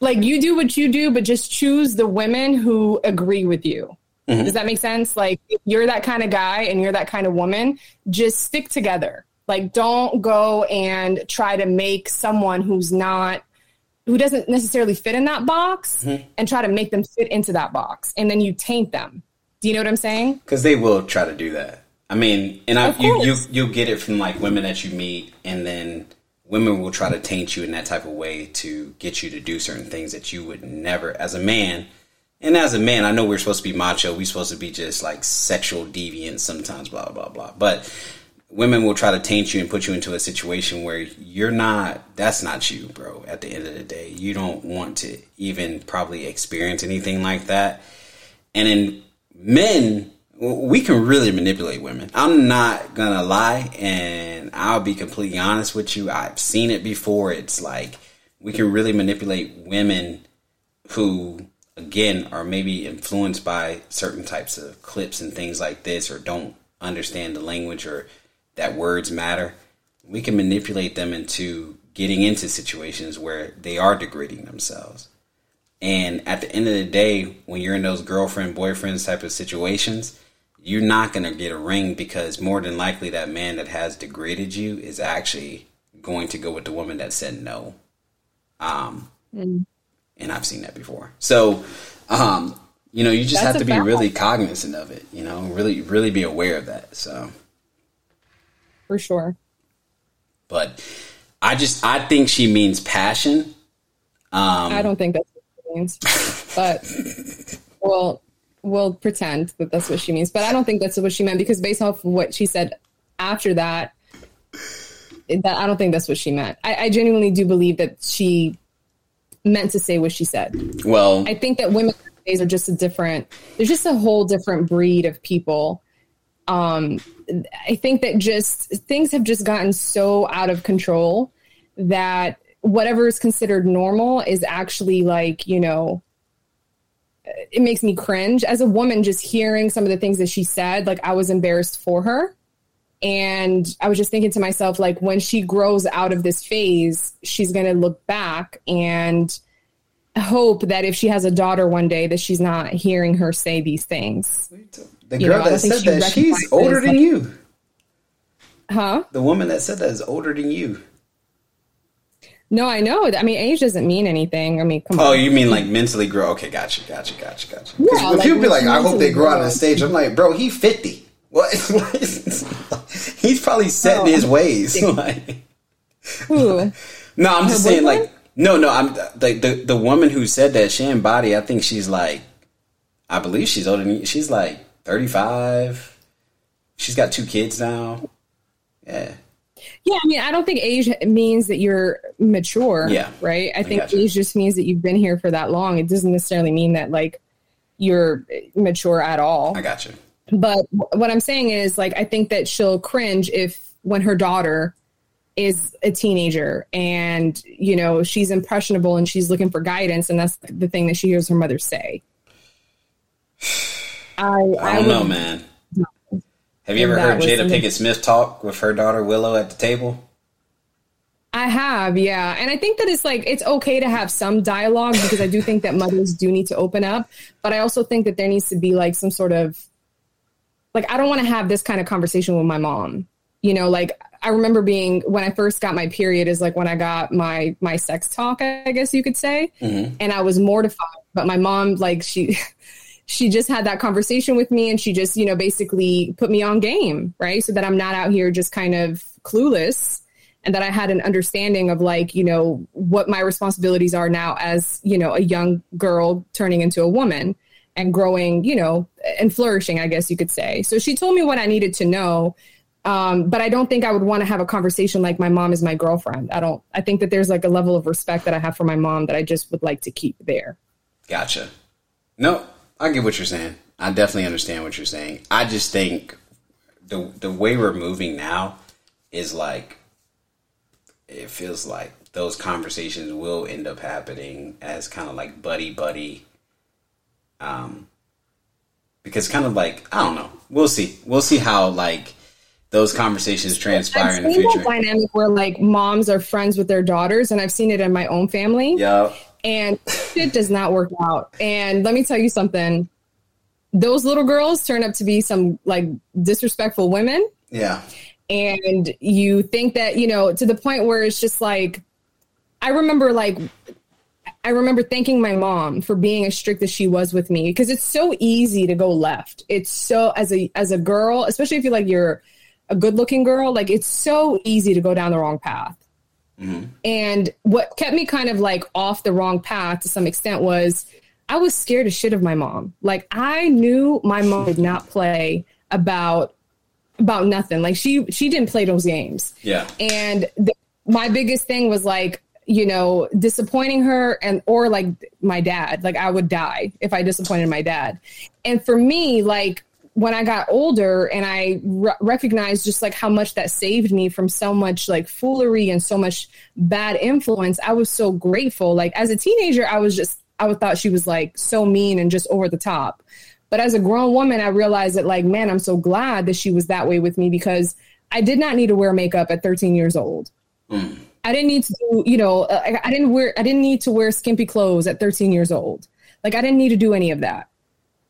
Speaker 2: like you do what you do, but just choose the women who agree with you. Mm-hmm. Does that make sense? Like, if you're that kind of guy and you're that kind of woman, just stick together. Like, don't go and try to make someone who's not who doesn't necessarily fit in that box mm-hmm. and try to make them fit into that box and then you taint them. Do you know what i'm saying?
Speaker 1: Because they will try to do that. I mean and I, you, you you get it from like women that you meet and then women will try to taint you in that type of way to get you to do certain things that you would never as a man and as a man i know we're supposed to be macho. We're supposed to be just like sexual deviants sometimes blah blah blah. But women will try to taint you and put you into a situation where you're not that's not you bro at the end of the day you don't want to even probably experience anything like that and in men we can really manipulate women. I'm not gonna lie, and I'll be completely honest with you. I've seen it before. It's like we can really manipulate women who, again, are maybe influenced by certain types of clips and things like this, or don't understand the language or that words matter. We can manipulate them into getting into situations where they are degrading themselves. And at the end of the day, when you're in those girlfriend, boyfriends type of situations, you're not going to get a ring because more than likely that man that has degraded you is actually going to go with the woman that said no. Um, mm. And I've seen that before. So, um, you know, you just That's have to be really cognizant of it, you know, really, really be aware of that. So,
Speaker 2: for sure.
Speaker 1: But I just, I think she means passion.
Speaker 2: Um, I don't think that's what she means, but well, we'll pretend that that's what she means. But I don't think that's what she meant because based off what she said after that, that I don't think that's what she meant. I, I genuinely do believe that she meant to say what she said.
Speaker 1: Well,
Speaker 2: I think that women days are just a different. There's just a whole different breed of people. Um, I think that just things have just gotten so out of control that whatever is considered normal is actually like you know it makes me cringe. As a woman just hearing some of the things that she said like i was embarrassed for her. And i was just thinking to myself like when she grows out of this phase she's going to look back and hope that if she has a daughter one day that she's not hearing her say these things
Speaker 1: the girl you know, that said that she's older than like, you
Speaker 2: huh
Speaker 1: the woman that said that is older than you
Speaker 2: no, I know. I mean, age doesn't mean anything. I mean, come
Speaker 1: oh,
Speaker 2: on.
Speaker 1: Oh, you mean like mentally grow? Okay, gotcha, gotcha, gotcha, gotcha. Yeah, like, people be like, "I hope they grow out of the stage," I'm like, "Bro, he 50. What? He's probably set oh, in his oh. ways." like,
Speaker 2: who?
Speaker 1: No, I'm Her just saying, like, no, no. I'm the, the the woman who said that Shan Boody. I think she's like, I believe she's older than you. She's like 35. She's got two kids now. Yeah.
Speaker 2: Yeah, I mean, I don't think age means that you're mature.
Speaker 1: Yeah.
Speaker 2: Right. I, I think age just means that you've been here for that long. It doesn't necessarily mean that like you're mature at all.
Speaker 1: I got you.
Speaker 2: But what I'm saying is, like, I think that she'll cringe if when her daughter is a teenager and you know she's impressionable and she's looking for guidance, and that's the thing that she hears her mother say.
Speaker 1: I, I don't I know, man. Have you ever heard Jada Pinkett Smith talk with her daughter Willow at the table?
Speaker 2: I have, yeah. And I think that it's like it's okay to have some dialogue because I do think that mothers do need to open up, but I also think that there needs to be like some sort of like I don't want to have this kind of conversation with my mom. You know, like I remember being when I first got my period is like when I got my my sex talk, I guess you could say. Mm-hmm. And I was mortified, but my mom like she she just had that conversation with me and she just, you know, basically put me on game, right? So that I'm not out here just kind of clueless and that I had an understanding of like, you know, what my responsibilities are now as, you know, a young girl turning into a woman and growing, you know, and flourishing, I guess you could say. So she told me what I needed to know. Um, but I don't think I would want to have a conversation like my mom is my girlfriend. I don't, I think that there's like a level of respect that I have for my mom that I just would like to keep there.
Speaker 1: Gotcha. No, I get what you're saying. I definitely understand what you're saying. I just think the the way we're moving now is like it feels like those conversations will end up happening as kind of like buddy buddy um because kind of like I don't know. We'll see. We'll see how like those conversations transpire I've in the future.
Speaker 2: dynamic where like moms are friends with their daughters, and I've seen it in my own family.
Speaker 1: Yeah,
Speaker 2: and it does not work out. And let me tell you something. Those little girls turn up to be some like disrespectful women.
Speaker 1: Yeah.
Speaker 2: And you think that, you know, to the point where it's just like I remember like I remember thanking my mom for being as strict as she was with me because it's so easy to go left. It's so as a as a girl, especially if you're like you're a good looking girl, like it's so easy to go down the wrong path. Mm-hmm. And what kept me kind of like off the wrong path to some extent was I was scared as shit of my mom. Like I knew my mom did not play about about nothing. Like she she didn't play those games.
Speaker 1: Yeah.
Speaker 2: And the, my biggest thing was like you know disappointing her and or like my dad like i would die if i disappointed my dad and for me like when I got older and I re- recognized just like how much that saved me from so much like foolery and so much bad influence, I was so grateful. Like as a teenager, I was just, I thought she was like so mean and just over the top. But as a grown woman, I realized that like, man, I'm so glad that she was that way with me because I did not need to wear makeup at 13 years old. Mm. I didn't need to do, you know, I, I didn't wear, I didn't need to wear skimpy clothes at 13 years old. Like I didn't need to do any of that.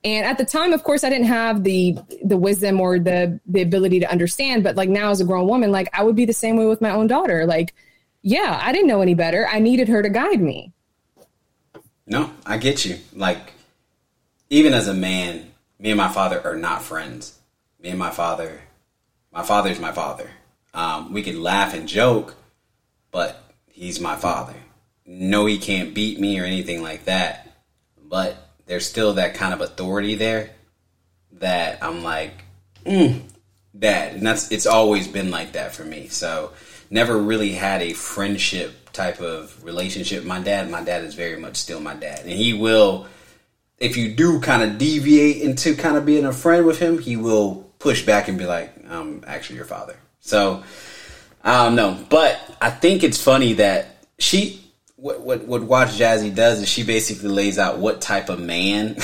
Speaker 2: And at the time, of course, I didn't have the the wisdom or the the ability to understand. But like now, as a grown woman, like I would be the same way with my own daughter. Like, yeah, I didn't know any better. I needed her to guide me.
Speaker 1: No, I get you. Like, even as a man, me and my father are not friends. Me and my father, my father's my father. Um, we can laugh and joke, but he's my father. No, he can't beat me or anything like that. But there's still that kind of authority there that I'm like, mm, dad. And that's it's always been like that for me. So never really had a friendship type of relationship. My dad, my dad is very much still my dad. And he will if you do kind of deviate into kind of being a friend with him, he will push back and be like, I'm actually your father. So I don't know. But I think it's funny that she what what what Watch Jazzy does is she basically lays out what type of man,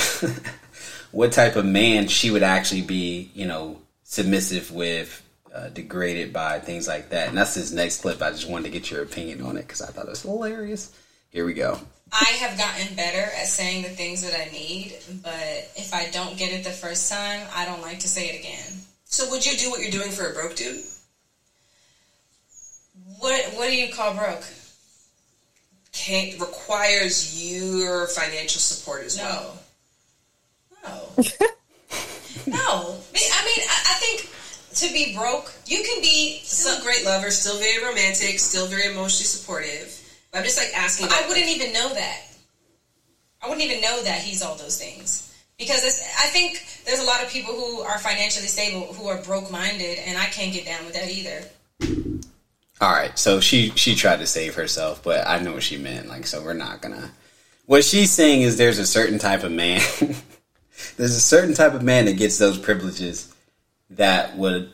Speaker 1: what type of man she would actually be, you know, submissive with, uh, degraded by things like that. And that's this next clip. I just wanted to get your opinion on it because I thought it was hilarious. Here we go.
Speaker 3: I have gotten better at saying the things that I need, but if I don't get it the first time, I don't like to say it again.
Speaker 4: So would you do what you're doing for a broke dude?
Speaker 3: What What do you call broke?
Speaker 4: Can requires your financial support as
Speaker 3: no.
Speaker 4: well.
Speaker 3: No. no. I mean, I, think to be broke, you can be
Speaker 4: still a great lover, still very romantic, still very emotionally supportive. But I'm just like asking.
Speaker 3: I wouldn't even know that. I wouldn't even know that he's all those things because I think there's a lot of people who are financially stable who are broke minded, and I can't get down with that either.
Speaker 1: All right, so she she tried to save herself, but I know what she meant. Like, so we're not gonna. What she's saying is there's a certain type of man. there's a certain type of man that gets those privileges that would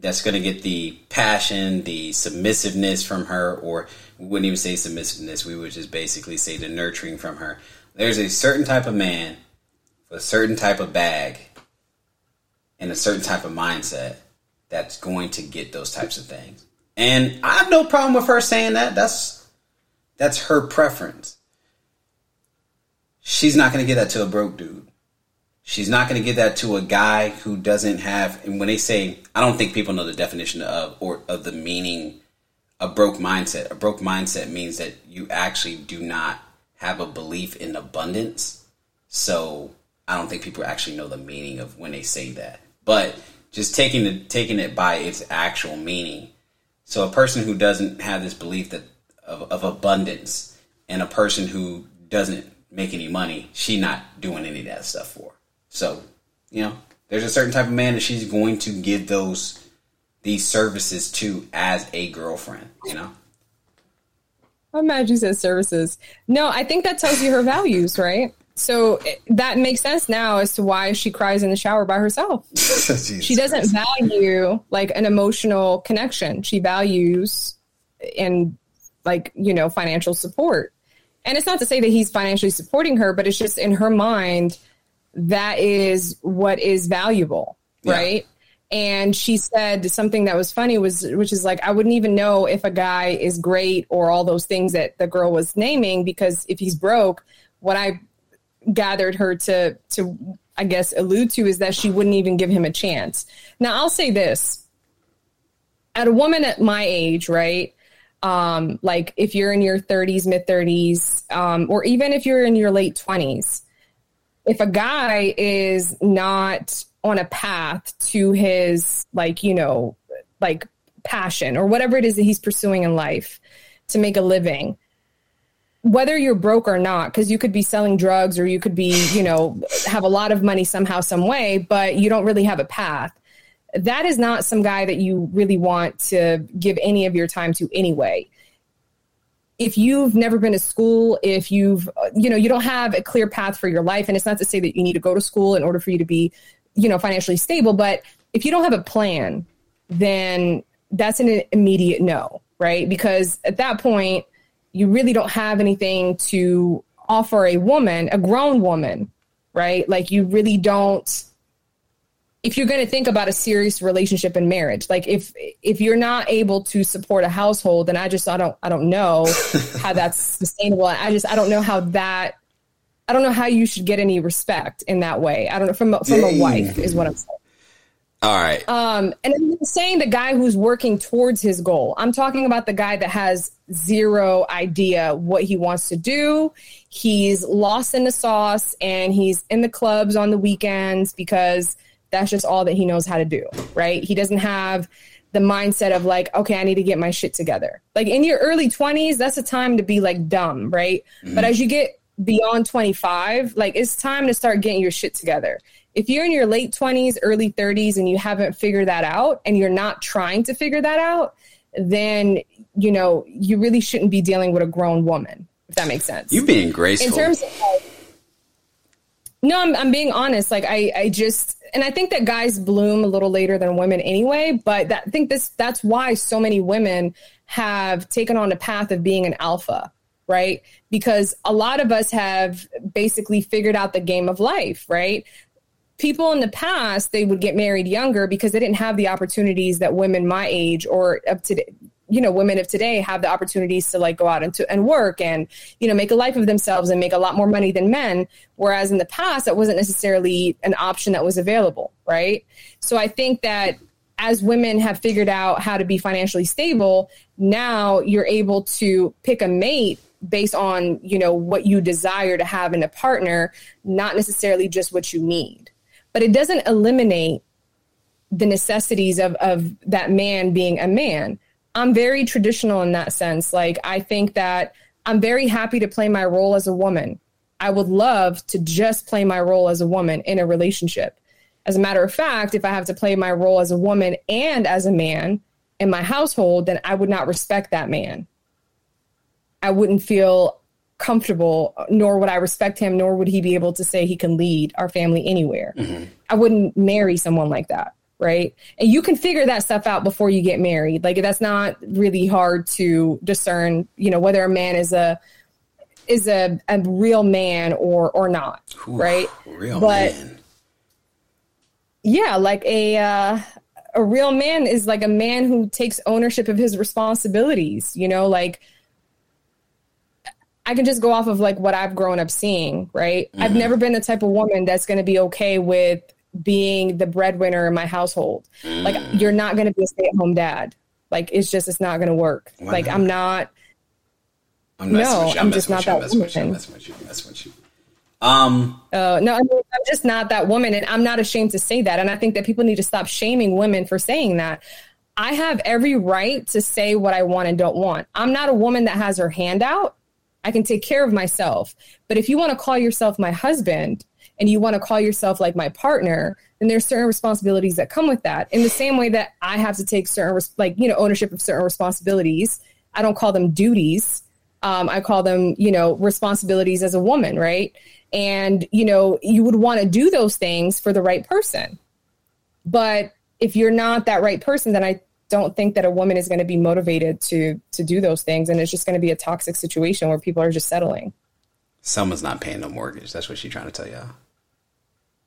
Speaker 1: that's going to get the passion, the submissiveness from her, or we wouldn't even say submissiveness. We would just basically say the nurturing from her. There's a certain type of man, a certain type of bag, and a certain type of mindset that's going to get those types of things. And I have no problem with her saying that. That's that's her preference. She's not going to get that to a broke dude. She's not going to get that to a guy who doesn't have. And when they say, I don't think people know the definition of or of the meaning a broke mindset. A broke mindset means that you actually do not have a belief in abundance. So I don't think people actually know the meaning of when they say that. But just taking it taking it by its actual meaning, so a person who doesn't have this belief that of, of abundance and a person who doesn't make any money, she not doing any of that stuff for. So, you know, there's a certain type of man that she's going to give those these services to as a girlfriend, you know?
Speaker 2: I'm you said services. No, I think that tells you her values, right? So that makes sense now as to why she cries in the shower by herself. she doesn't Christ. value like an emotional connection. She values and like, you know, financial support. And it's not to say that he's financially supporting her, but it's just in her mind that is what is valuable, yeah. right? And she said something that was funny was which is like I wouldn't even know if a guy is great or all those things that the girl was naming because if he's broke, what I gathered her to to I guess allude to is that she wouldn't even give him a chance. Now I'll say this. At a woman at my age, right? Um, like if you're in your 30s, mid 30s, um, or even if you're in your late 20s, if a guy is not on a path to his like, you know, like passion or whatever it is that he's pursuing in life to make a living, whether you're broke or not, because you could be selling drugs or you could be, you know, have a lot of money somehow, some way, but you don't really have a path. That is not some guy that you really want to give any of your time to anyway. If you've never been to school, if you've, you know, you don't have a clear path for your life, and it's not to say that you need to go to school in order for you to be you know, financially stable. But if you don't have a plan, then that's an immediate no, right? Because at that point, you really don't have anything to offer a woman, a grown woman, right? Like you really don't if you're going to think about a serious relationship and marriage like if if you're not able to support a household then i just i don't i don't know how that's sustainable i just i don't know how that i don't know how you should get any respect in that way i don't know from from a wife is what i'm saying
Speaker 1: all right.
Speaker 2: Um, and I'm saying the guy who's working towards his goal. I'm talking about the guy that has zero idea what he wants to do. He's lost in the sauce and he's in the clubs on the weekends because that's just all that he knows how to do, right? He doesn't have the mindset of like, okay, I need to get my shit together. Like in your early 20s, that's a time to be like dumb, right? Mm-hmm. But as you get beyond 25, like it's time to start getting your shit together if you're in your late 20s, early 30s, and you haven't figured that out and you're not trying to figure that out, then, you know, you really shouldn't be dealing with a grown woman, if that makes sense.
Speaker 1: You're being graceful.
Speaker 2: In terms of, like, no, I'm, I'm being honest. Like, I, I just, and I think that guys bloom a little later than women anyway, but that, I think this, that's why so many women have taken on a path of being an alpha right? Because a lot of us have basically figured out the game of life, right? People in the past they would get married younger because they didn't have the opportunities that women my age or up to you know women of today have the opportunities to like go out and to and work and you know make a life of themselves and make a lot more money than men. Whereas in the past that wasn't necessarily an option that was available right? So i think that as women have figured out how to be financially stable now you're able to pick a mate based on you know what you desire to have in a partner not necessarily just what you need but it doesn't eliminate the necessities of, of that man being a man. I'm very traditional in that sense. Like, I think that I'm very happy to play my role as a woman. I would love to just play my role as a woman in a relationship. As a matter of fact, if I have to play my role as a woman and as a man in my household, then I would not respect that man. I wouldn't feel comfortable, nor would I respect him, nor would he be able to say he can lead our family anywhere. Mm-hmm. I wouldn't marry someone like that. Right. And you can figure that stuff out before you get married. Like that's not really hard to discern, you know, whether a man is a is a, a real man or or not. Ooh, right.
Speaker 1: Real but, man.
Speaker 2: Yeah, like a uh a real man is like a man who takes ownership of his responsibilities, you know, like I can just go off of like what I've grown up seeing, right? Mm-hmm. I've never been the type of woman that's going to be okay with being the breadwinner in my household. Mm. Like you're not going to be a stay-at-home dad. Like it's just it's not going to work. Like? I'm not. I'm no, I'm, I'm just not that woman. You. That's what you. Um. Uh, no, I mean, I'm just not that woman, and I'm not ashamed to say that. And I think that people need to stop shaming women for saying that. I have every right to say what I want and don't want. I'm not a woman that has her hand out. I can take care of myself. But if you want to call yourself my husband and you want to call yourself like my partner, then there's certain responsibilities that come with that. In the same way that I have to take certain, like, you know, ownership of certain responsibilities. I don't call them duties. Um, I call them, you know, responsibilities as a woman, right? And, you know, you would want to do those things for the right person. But if you're not that right person, then I don't think that a woman is going to be motivated to to do those things and it's just going to be a toxic situation where people are just settling.
Speaker 1: Someone's not paying no mortgage. That's what she's trying to tell you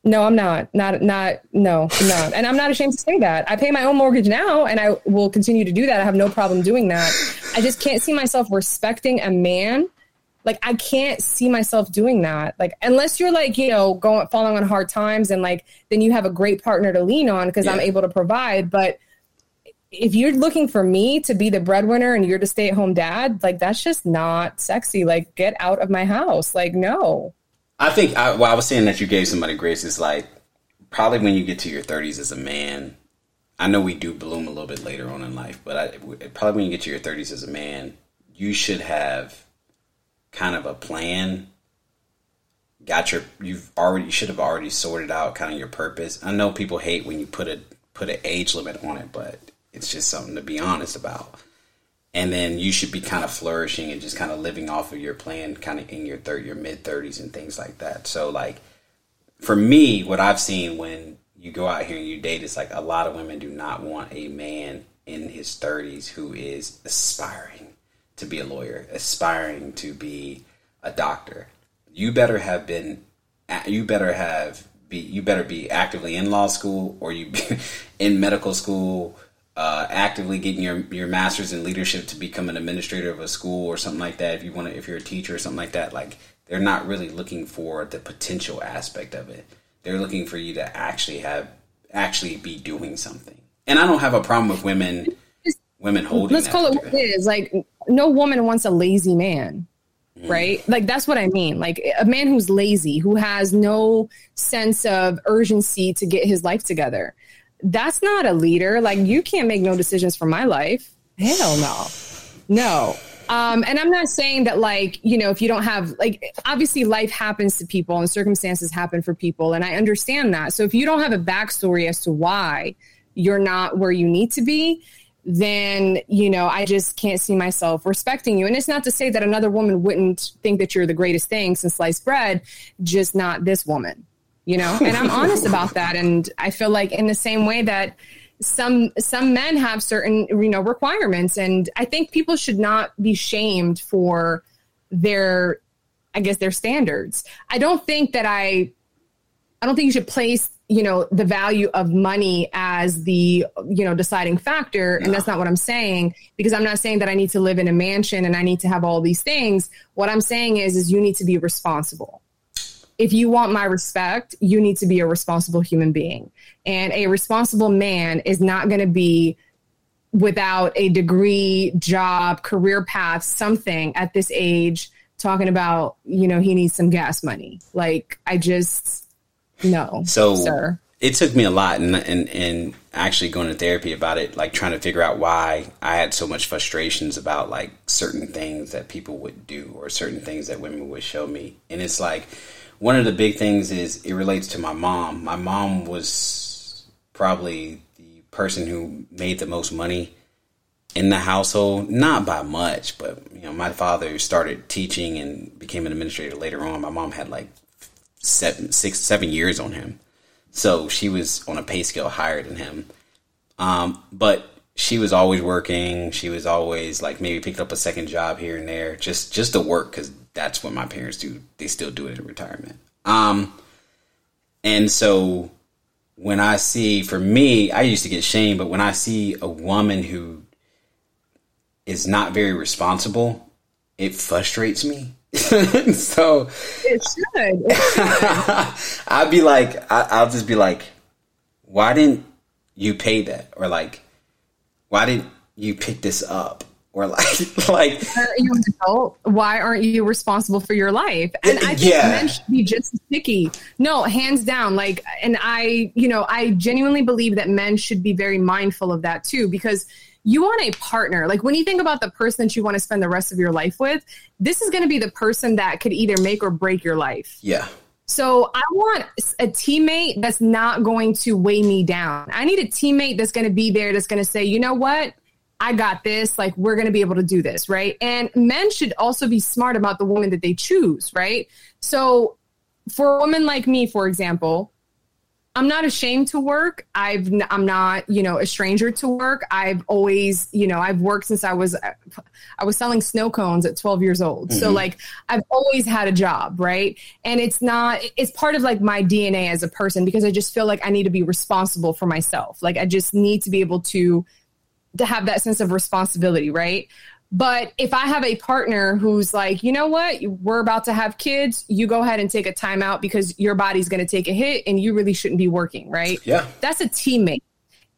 Speaker 2: no i'm not. Not not no i'm not. And i'm not ashamed to say that. I pay my own mortgage now and i will continue to do that. I have no problem doing that. I just can't see myself respecting a man. Like i can't see myself doing that. Like unless you're like you know going falling on hard times and like then you have a great partner to lean on because yeah. i'm able to provide but if you're looking for me to be the breadwinner and you're the stay at home dad, like that's just not sexy. Like, get out of my house. Like, no.
Speaker 1: I think, I, well, I was saying that you gave somebody grace is like probably when you get to your 30s as a man. I know we do bloom a little bit later on in life, but I, probably when you get to your 30s as a man, you should have kind of a plan. Got your, you've already, you should have already sorted out kind of your purpose. I know people hate when you put a, put an age limit on it, but it's just something to be honest about. And then you should be kind of flourishing and just kind of living off of your plan, kind of in your third, your mid thirties and things like that. So like, for me, what I've seen when you go out here and you date, it's like a lot of women do not want a man in his 30s who is aspiring to be a lawyer, aspiring to be a doctor. You better have been, you better have be, you better be actively in law school or you in medical school, uh, actively getting your your master's in leadership to become an administrator of a school or something like that. If you want to, if you're a teacher or something like that, like they're not really looking for the potential aspect of it. They're looking for you to actually have actually be doing something. And I don't have a problem with women women holding.
Speaker 2: Let's call it what it is. Like no woman wants a lazy man. Mm. Right? Like that's what I mean. Like a man who's lazy, who has no sense of urgency to get his life together. That's not a leader. Like you can't make no decisions for my life. Hell no. No. Um, and I'm not saying that like, you know, if you don't have like obviously life happens to people and circumstances happen for people. And I understand that. So if you don't have a backstory as to why you're not where you need to be, then, you know, I just can't see myself respecting you. And it's not to say that another woman wouldn't think that you're the greatest thing since sliced bread, just not this woman, you know? And I'm honest about that. And I feel like in the same way that some some men have certain you know requirements. And i think people should not be shamed for their i guess their standards. I don't think that i i don't think you should place you know the value of money as the you know deciding factor. And that's not what i'm saying because i'm not saying that i need to live in a mansion and i need to have all these things. What i'm saying is is you need to be responsible if you want my respect, you need to be a responsible human being. And a responsible man is not going to be without a degree, job, career path, something at this age talking about, you know, he needs some gas money. Like, I just, no.
Speaker 1: So,
Speaker 2: sir.
Speaker 1: it took me a lot and, and, and actually going to therapy about it, like trying to figure out why I had so much frustrations about like certain things that people would do or certain things that women would show me. And it's like, one of the big things is it relates to my mom. My mom was probably the person who made the most money in the household, not by much, but you know, my father started teaching and became an administrator later on. My mom had like seven, six, seven years on him, so she was on a pay scale higher than him. Um, but she was always working. She was always like maybe picked up a second job here and there, just just to work because that's what my parents do. They still do it in retirement. Um, and so when I see, for me, I used to get shamed, but when I see a woman who is not very responsible, it frustrates me. so
Speaker 2: it should.
Speaker 1: I'd be like, I, will just be like, why didn't you pay that? Or like, why didn't you pick this up? Or like, like,
Speaker 2: are you an adult? Why aren't you responsible for your life? And I think yeah. men should be just as picky. No, hands down. Like, and I, you know, I genuinely believe that men should be very mindful of that too, because you want a partner. Like when you think about the person that you want to spend the rest of your life with, this is going to be the person that could either make or break your life.
Speaker 1: Yeah.
Speaker 2: So I want a teammate that's not going to weigh me down. I need a teammate that's going to be there that's going to say, you know what? I got this. Like, we're going to be able to do this. Right. And men should also be smart about the woman that they choose. Right. So for a woman like me, for example, I'm not ashamed to work. I've I'm not, you know, a stranger to work. I've always, you know, I've worked since I was I was selling snow cones at 12 years old. Mm-hmm. So like I've always had a job, right? And it's not it's part of like my DNA as a person because I just feel like I need to be responsible for myself. Like I just need to be able to to have that sense of responsibility, right? But if I have a partner who's like, you know what, we're about to have kids, you go ahead and take a timeout because your body's going to take a hit and you really shouldn't be working, right?
Speaker 1: Yeah.
Speaker 2: That's a teammate.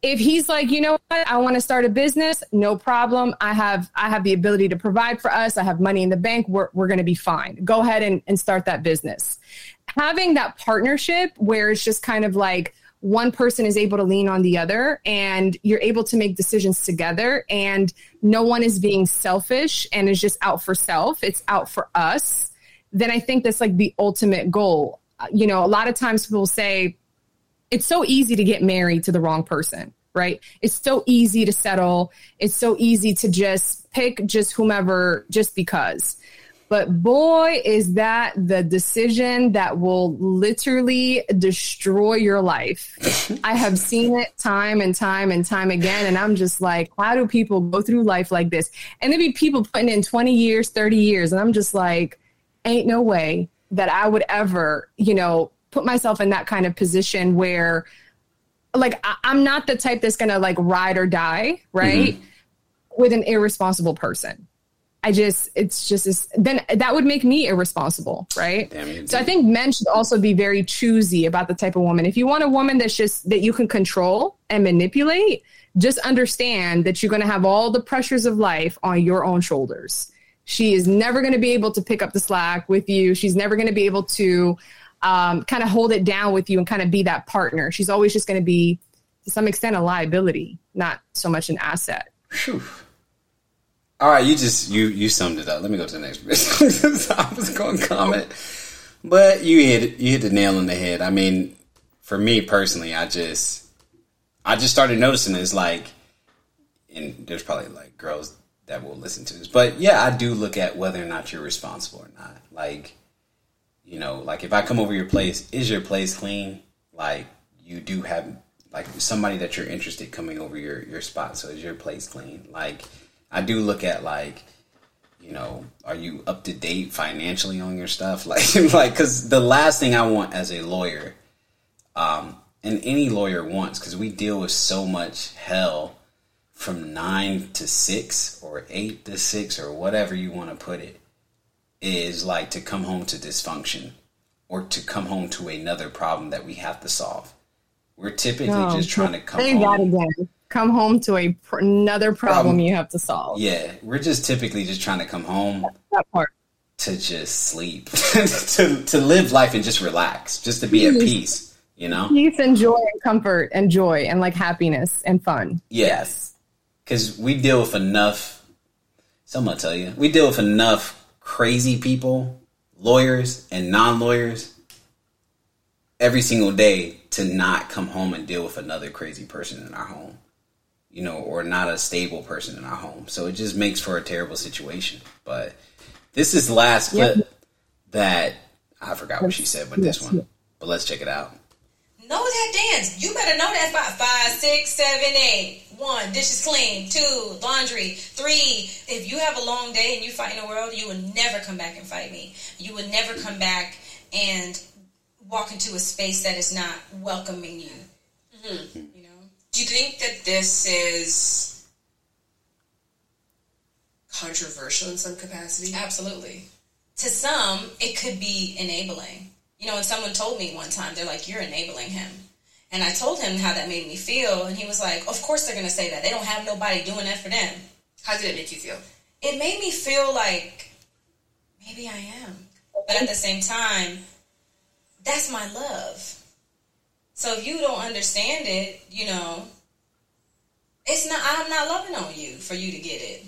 Speaker 2: If he's like, you know what, I want to start a business, no problem. I have I have the ability to provide for us. I have money in the bank. We're we're going to be fine. Go ahead and, and start that business. Having that partnership where it's just kind of like, one person is able to lean on the other and you're able to make decisions together and no one is being selfish and is just out for self. It's out for us. Then i think that's like the ultimate goal. Uh, you know a lot of times people say it's so easy to get married to the wrong person right? It's so easy to settle. It's so easy to just pick just whomever just because But boy, is that the decision that will literally destroy your life. I have seen it time and time and time again. And I'm just like, how do people go through life like this? And there be people putting in 20 years, 30 years. And I'm just like, ain't no way that I would ever, you know, put myself in that kind of position where like I- am not the type that's gonna like ride or die, right? Mm-hmm. With an irresponsible person. I just, it's just, this, then that would make me irresponsible, right? Damn, so I think men should also be very choosy about the type of woman. If you want a woman that's just, that you can control and manipulate, just understand that you're going to have all the pressures of life on your own shoulders. She is never going to be able to pick up the slack with you. She's never going to be able to um, kind of hold it down with you and kind of be that partner. She's always just going to be, to some extent, a liability, not so much an asset. Whew.
Speaker 1: All right, you just you you summed it up. Let me go to the next. I was going to comment, but you hit you hit the nail on the head. I mean, for me personally, I just I just started noticing it's like, and there's probably like girls that will listen to this, but yeah, I do look at whether or not you're responsible or not. Like, you know, like if I come over your place, is your place clean? Like, you do have like somebody that you're interested coming over your your spot, so is your place clean? Like I do look at like, you know, are you up to date financially on your stuff? Like, like, because the last thing I want as a lawyer, um, and any lawyer wants, because we deal with so much hell from nine to six or eight to six or whatever you want to put it, is like to come home to dysfunction or to come home to another problem that we have to solve. We're typically no, just trying to come home. That again
Speaker 2: come home to a pr- another problem, problem, you have to solve.
Speaker 1: Yeah, we're just typically just trying to come home to just sleep, to to live life and just relax, just to be at peace. You know,
Speaker 2: peace and joy and comfort and joy and like happiness and fun.
Speaker 1: Yeah. Yes, because we deal with enough. Someone tell you we deal with enough crazy people, lawyers and non-lawyers every single day to not come home and deal with another crazy person in our home you know, or not a stable person in our home. So it just makes for a terrible situation. But this is the last clip yep. that I forgot what she said with this one. But let's check it out.
Speaker 3: Know that dance. You better know that by five, six, seven, eight. One, dishes clean. Two, laundry. Three, if you have a long day and you fight in the world, you will never come back and fight me. You will never come back and walk into a space that is not welcoming you. Mm-hmm.
Speaker 4: Do you think that this is controversial in some capacity?
Speaker 3: Absolutely. To some, it could be enabling. You know, when someone told me one time, they're like, You're enabling him. And I told him how that made me feel, and he was like, Of course they're going to say that. They don't have nobody doing that for them.
Speaker 4: How did it make you feel?
Speaker 3: It made me feel like maybe I am. But at the same time, that's my love. So if you don't understand it, you know, it's not. I'm not loving on you for you to get it.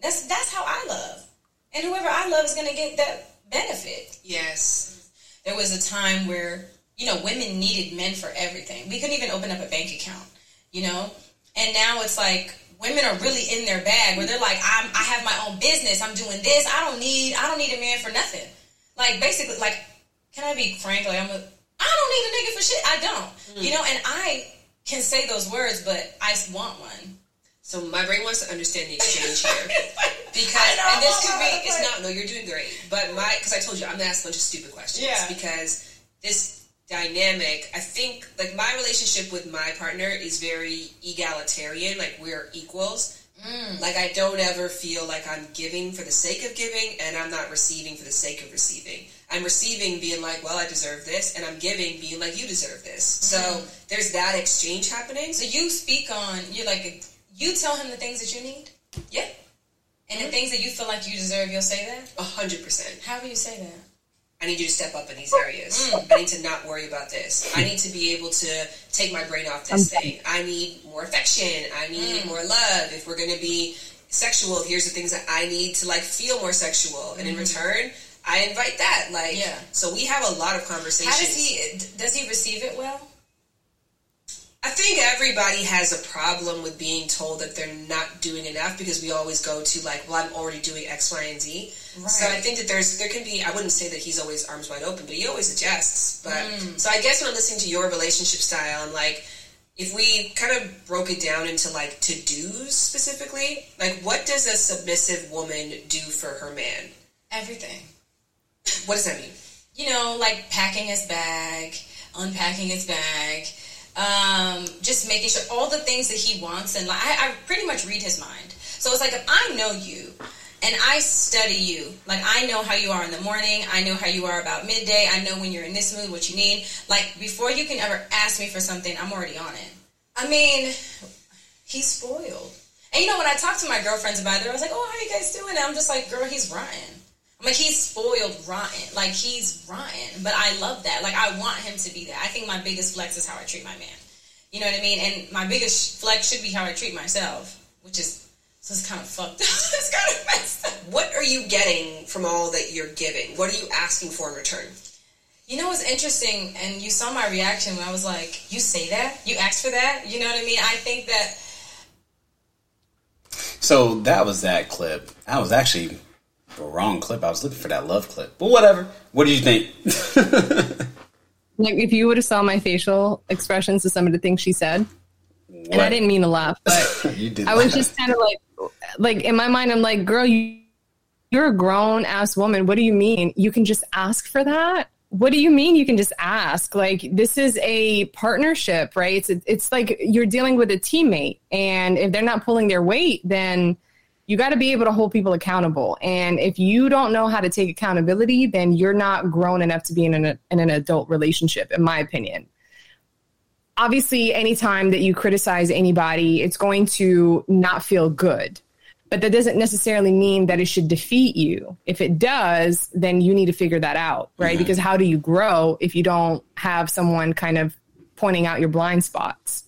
Speaker 3: That's that's how I love, and whoever I love is going to get that benefit.
Speaker 4: Yes.
Speaker 3: There was a time where you know women needed men for everything. We couldn't even open up a bank account, you know, and now it's like women are really in their bag where they're like, I'm, I have my own business. I'm doing this. I don't need. I don't need a man for nothing. Like basically, like, can I be frank? Like I'm a I don't need a nigga for shit. I don't. Mm. You know, and I can say those words, but I want one.
Speaker 4: So my brain wants to understand the exchange here because, know, and this could be, it's not. No, you're doing great, but my because I told you I'm gonna ask a bunch of stupid questions. Yeah. Because this dynamic, I think, like my relationship with my partner is very egalitarian. Like we're equals. Mm. Like I don't ever feel like I'm giving for the sake of giving, and I'm not receiving for the sake of receiving. I'm receiving being like, well, I deserve this, and I'm giving being like, you deserve this. So mm. there's that exchange happening.
Speaker 3: So you speak on, you're like, you tell him the things that you need?
Speaker 4: Yeah.
Speaker 3: And mm-hmm. the things that you feel like you deserve, you'll say that?
Speaker 4: A hundred percent.
Speaker 3: How do you say that?
Speaker 4: I need you to step up in these areas. Mm. I need to not worry about this. I need to be able to take my brain off this thing. I need more affection. I need mm. more love. If we're going to be sexual, here's the things that I need to like feel more sexual. And mm. in return, I invite that. Like, yeah. So we have a lot of conversations.
Speaker 3: How does he? Does he receive it well?
Speaker 4: I think everybody has a problem with being told that they're not doing enough because we always go to like, well, I'm already doing X, Y, and Z. Right. So I think that there's there can be. I wouldn't say that he's always arms wide open, but he always adjusts. But mm. so I guess when I'm listening to your relationship style, I'm like, if we kind of broke it down into like to dos specifically, like what does a submissive woman do for her man?
Speaker 3: Everything.
Speaker 4: What does that mean?
Speaker 3: You know, like packing his bag, unpacking his bag um, just making sure all the things that he wants, and like I, I pretty much read his mind. So it's like if I know you and I study you. Like I know how you are in the morning. I know how you are about midday. I know when you're in this mood, what you need. Like before you can ever ask me for something, I'm already on it. I mean, he's spoiled. And you know, when I talk to my girlfriends about it, I was like, "Oh, how you guys doing?" And I'm just like, "Girl, he's rotten." I'm like, he's spoiled rotten. Like he's rotten. But I love that. Like I want him to be that. I think my biggest flex is how I treat my man. You know what I mean? And my biggest flex should be how I treat myself, which is so it's kind of fucked up. it's kind of messed up.
Speaker 4: What are you getting from all that you're giving? What are you asking for in return?
Speaker 3: You know what's interesting, and you saw my reaction when I was like, "You say that? You asked for that? You know what I mean?" I think that.
Speaker 1: So that was that clip. I was actually the wrong clip. I was looking for that love clip, but whatever. What do you think?
Speaker 2: like if you would have saw my facial expressions to some of the things she said, what? and I didn't mean to laugh, but you did I was just kind of like, like in my mind, I'm like, girl, you, you're a grown ass woman. What do you mean? You can just ask for that? What do you mean you can just ask? Like this is a partnership, right? It's it's like you're dealing with a teammate, and if they're not pulling their weight, then you got to be able to hold people accountable. And if you don't know how to take accountability, then you're not grown enough to be in an, in an adult relationship, in my opinion. Obviously, anytime that you criticize anybody, it's going to not feel good. But that doesn't necessarily mean that it should defeat you. If it does, then you need to figure that out, right? Mm-hmm. Because how do you grow if you don't have someone kind of pointing out your blind spots?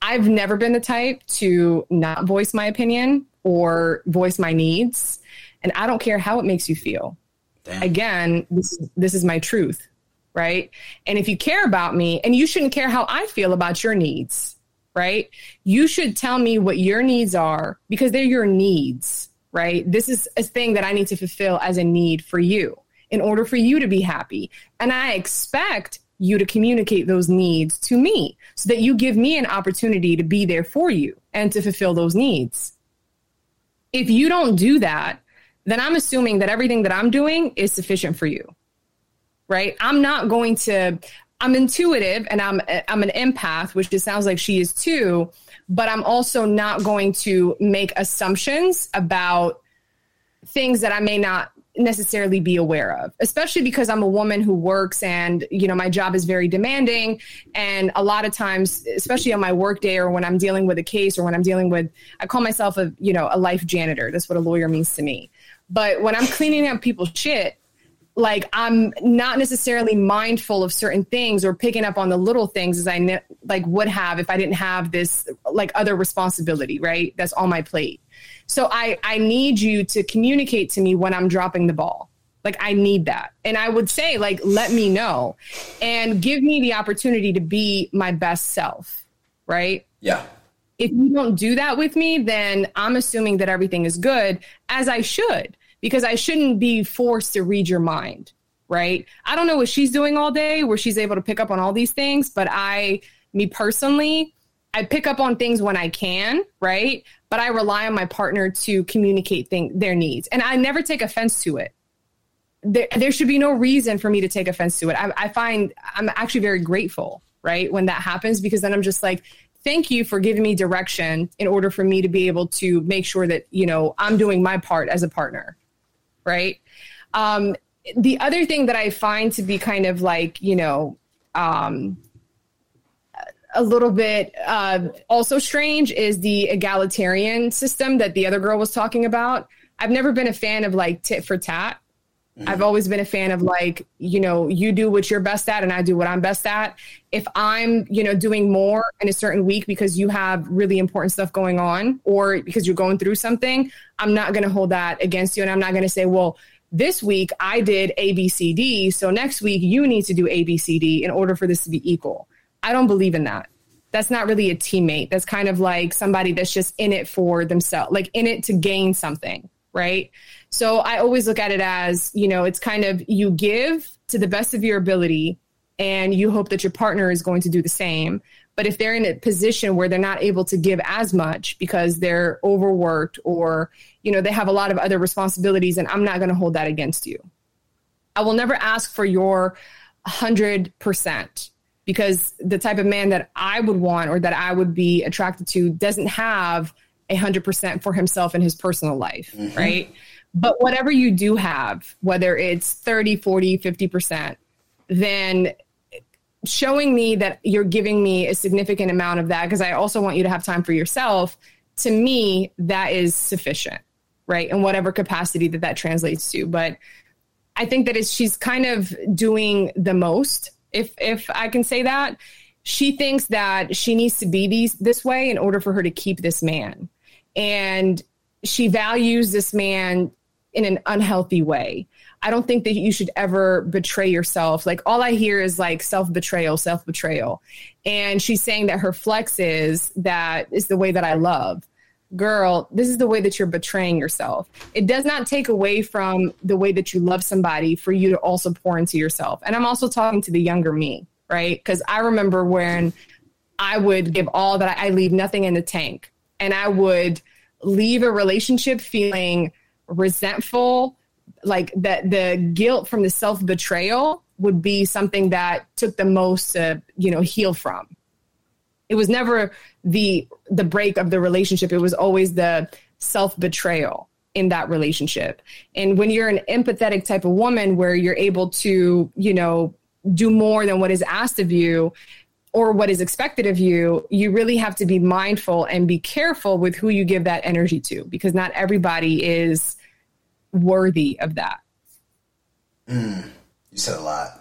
Speaker 2: I've never been the type to not voice my opinion or voice my needs. And I don't care how it makes you feel. Damn. Again, this, this is my truth, right? And if you care about me, and you shouldn't care how I feel about your needs, right? You should tell me what your needs are because they're your needs, right? This is a thing that I need to fulfill as a need for you in order for you to be happy. And I expect you to communicate those needs to me so that you give me an opportunity to be there for you and to fulfill those needs if you don't do that, then I'm assuming that everything that I'm doing is sufficient for you. Right? I'm not going to I'm intuitive and I'm I'm an empath, which it sounds like she is too, but I'm also not going to make assumptions about things that I may not necessarily be aware of especially because i'm a woman who works and you know my job is very demanding and a lot of times especially on my work day or when i'm dealing with a case or when i'm dealing with i call myself a you know a life janitor that's what a lawyer means to me but when i'm cleaning up people's shit like I'm not necessarily mindful of certain things or picking up on the little things as I ne- like would have if I didn't have this like other responsibility, right? That's on my plate. So I I need you to communicate to me when I'm dropping the ball. Like I need that. And I would say like let me know and give me the opportunity to be my best self, right?
Speaker 1: Yeah.
Speaker 2: If you don't do that with me, then I'm assuming that everything is good as I should because I shouldn't be forced to read your mind, right? I don't know what she's doing all day where she's able to pick up on all these things, but I, me personally, I pick up on things when I can, right? But I rely on my partner to communicate thing, their needs. And I never take offense to it. There, there should be no reason for me to take offense to it. I, I find I'm actually very grateful, right? When that happens, because then I'm just like, thank you for giving me direction in order for me to be able to make sure that, you know, I'm doing my part as a partner right? Um, the other thing that I find to be kind of like, you know, um, a little bit uh, also strange is the egalitarian system that the other girl was talking about. I've never been a fan of like tit for tat. Mm-hmm. I've always been a fan of like, you know, you do what you're best at and I do what I'm best at. If I'm, you know, doing more in a certain week because you have really important stuff going on or because you're going through something, I'm not going to hold that against you. And I'm not going to say, well, this week I did A, B, C, D. So next week you need to do A, B, C, D in order for this to be equal. I don't believe in that. that's not really a teammate. That's kind of like somebody that's just in it for themselves, like in it to gain something, right? So I always look at it as, you know, it's kind of you give to the best of your ability and you hope that your partner is going to do the same. But if they're in a position where they're not able to give as much because they're overworked or, you know, they have a lot of other responsibilities, and I'm not going to hold that against you. I will never ask for your 100% because the type of man that I would want or that I would be attracted to doesn't have a 100% for himself in his personal life, mm-hmm. right? But whatever you do have, whether it's 30, 40, 50%, then showing me that you're giving me a significant amount of that because I also want you to have time for yourself, to me, that is sufficient, right? In whatever capacity that that translates to. But I think that is she's kind of doing the most, if if I can say that. She thinks that she needs to be these this way in order for her to keep this man. And she values this man in an unhealthy way. I don't think that you should ever betray yourself. Like all I hear is like self betrayal, self betrayal. And she's saying that her flex is that is the way that I love girl, this is the way that you're betraying yourself. It does not take away from the way that you love somebody for you to also pour into yourself. And I'm also talking to the younger me, right? Because I remember when I would give all that I, I leave nothing in the tank and I would leave a relationship feeling resentful, like that the guilt from the self betrayal would be something that took the most to, you know, heal from it was never the the break of the relationship it was always the self betrayal in that relationship and when you're an empathetic type of woman where you're able to you know do more than what is asked of you or what is expected of you, you really have to be mindful and be careful with who you give that energy to because not everybody is worthy of that.
Speaker 1: Mm, you said a lot.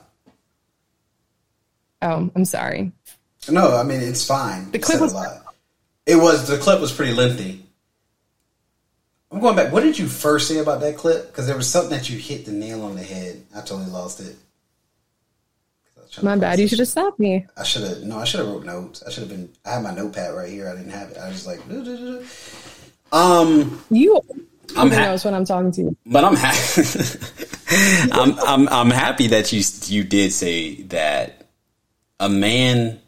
Speaker 2: Oh, I'm sorry.
Speaker 1: No, I mean it's fine. The clip was. It was the clip was pretty lengthy. I'm going back. What did you first say about that clip? Because there was something that you hit the nail on the head. I totally lost it.
Speaker 2: My bad. You should have stopped me.
Speaker 1: I should have. No, I should have wrote notes. I should have been. I had my notepad right here. I didn't have it. I was like, um,
Speaker 2: you. I'm ha- knows when I'm talking to you.
Speaker 1: But I'm happy. I'm I'm I'm happy that you you did say that a man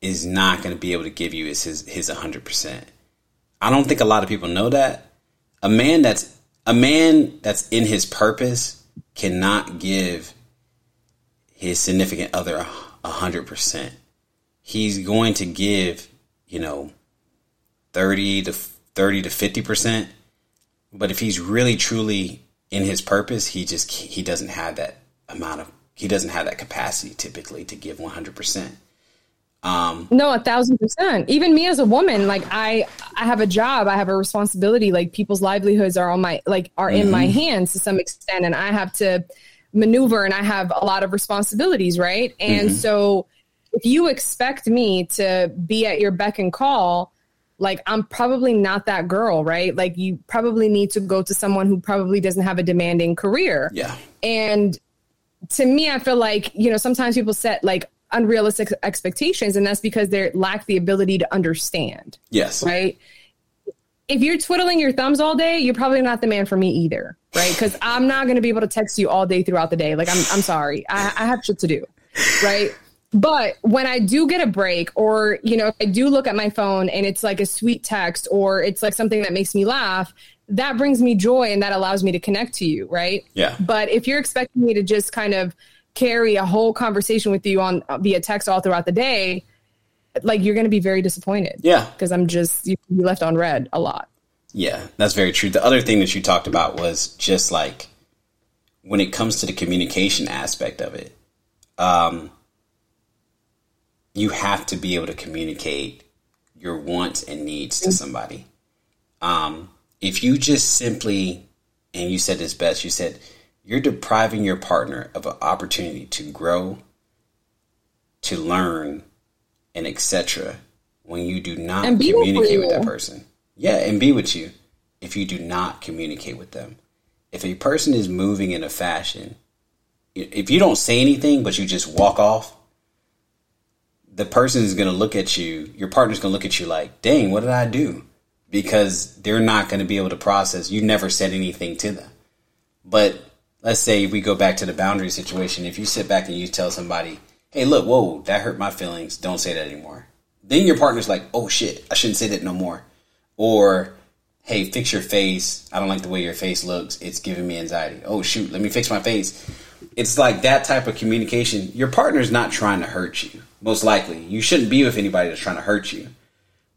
Speaker 1: is not going to be able to give you is his his 100%. I don't think a lot of people know that. A man that's a man that's in his purpose cannot give his significant other 100%. He's going to give, you know, 30 to 30 to 50%, but if he's really truly in his purpose, he just he doesn't have that amount of he doesn't have that capacity typically to give 100%.
Speaker 2: Um, no, a thousand percent. Even me as a woman, like I, I have a job, I have a responsibility. Like people's livelihoods are on my, like are mm-hmm. in my mm-hmm. hands to some extent, and I have to maneuver, and I have a lot of responsibilities, right? And mm-hmm. so, if you expect me to be at your beck and call, like I'm probably not that girl, right? Like you probably need to go to someone who probably doesn't have a demanding career.
Speaker 1: Yeah.
Speaker 2: And to me, I feel like, you know, sometimes people set like unrealistic expectations and that's because they lack the ability to understand
Speaker 1: yes.
Speaker 2: right? If you're twiddling your thumbs all day you're probably not the man for me either right? Because i'm not going to be able to text you all day throughout the day. Like i'm, I'm sorry. I, I have shit to do right? But when I do get a break, or you know, I do look at my phone and it's like a sweet text, or it's like something that makes me laugh, that brings me joy and that allows me to connect to you, right?
Speaker 1: Yeah.
Speaker 2: But if you're expecting me to just kind of carry a whole conversation with you on via text all throughout the day, like you're going to be very disappointed.
Speaker 1: Yeah.
Speaker 2: Because I'm just, you, you left on red a lot.
Speaker 1: Yeah, that's very true. The other thing that you talked about was just like when it comes to the communication aspect of it, um, you have to be able to communicate your wants and needs to somebody. Um, if you just simply, and you said this best, you said, you're depriving your partner of an opportunity to grow, to learn, and etc. when you do not communicate with, with that person. Yeah, and be with you if you do not communicate with them. If a person is moving in a fashion, if you don't say anything but you just walk off, the person is going to look at you, your partner's going to look at you like, dang, what did I do? Because they're not going to be able to process. You never said anything to them. But let's say we go back to the boundary situation. If you sit back and you tell somebody, hey, look, whoa, that hurt my feelings. Don't say that anymore. Then your partner's like, oh shit, I shouldn't say that no more. Or, hey, fix your face. I don't like the way your face looks. It's giving me anxiety. Oh shoot, let me fix my face. It's like that type of communication. Your partner's not trying to hurt you most likely. You shouldn't be with anybody that's trying to hurt you.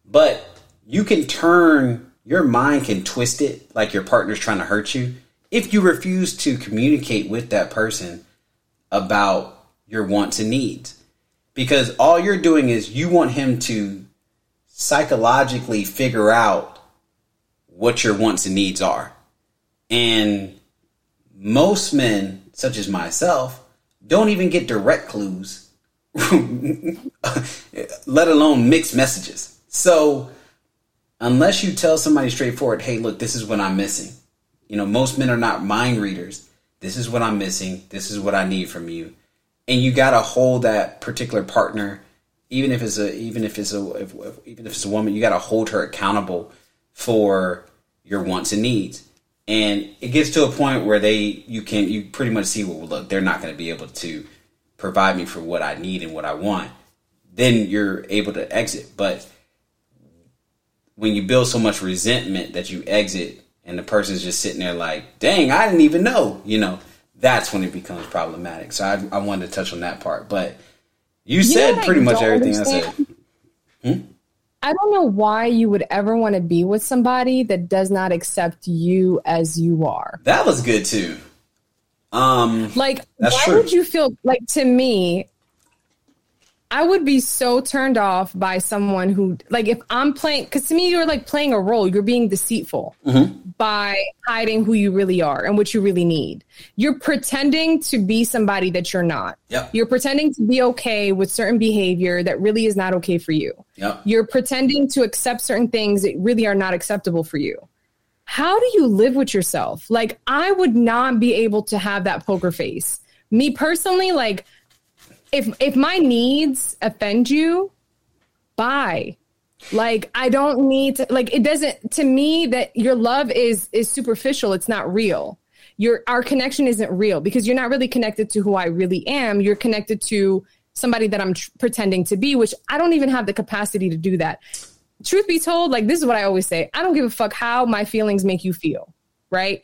Speaker 1: But you can turn, your mind can twist it like your partner's trying to hurt you if you refuse to communicate with that person about your wants and needs. Because all you're doing is you want him to psychologically figure out what your wants and needs are. And most men, such as myself, don't even get direct clues let alone mixed messages. So, unless you tell somebody straightforward, hey, look, this is what I'm missing. You know, most men are not mind readers. This is what I'm missing. This is what I need from you. And you got to hold that particular partner, even if it's a, even if it's a, if, even if it's a woman, you got to hold her accountable for your wants and needs. And it gets to a point where they, you can, you pretty much see, well, look, they're not going to be able to provide me for what I need and what I want, then you're able to exit. But when you build so much resentment that you exit and the person's just sitting there like, dang, I didn't even know, you know, that's when it becomes problematic. So I, I wanted to touch on that part. But you, you said pretty much everything understand? I said.
Speaker 2: Hmm? I don't know why you would ever want to be with somebody that does not accept you as you are.
Speaker 1: That was good too. Um,
Speaker 2: like, why true. would you feel like to me? I would be so turned off by someone who, like, if I'm playing, because to me, you're like playing a role. You're being deceitful mm-hmm. by hiding who you really are and what you really need. You're pretending to be somebody that you're not.
Speaker 1: Yep.
Speaker 2: You're pretending to be okay with certain behavior that really is not okay for you.
Speaker 1: Yep.
Speaker 2: You're pretending to accept certain things that really are not acceptable for you how do you live with yourself? Like, I would not be able to have that poker face. Me personally, like, if if my needs offend you, bye. Like, I don't need to. Like, it doesn't. To me, that your love is is superficial. It's not real. Your our connection isn't real because you're not really connected to who I really am. You're connected to somebody that I'm tr- pretending to be, which I don't even have the capacity to do that truth be told, like this is what I always say I don't give a fuck how my feelings make you feel, right?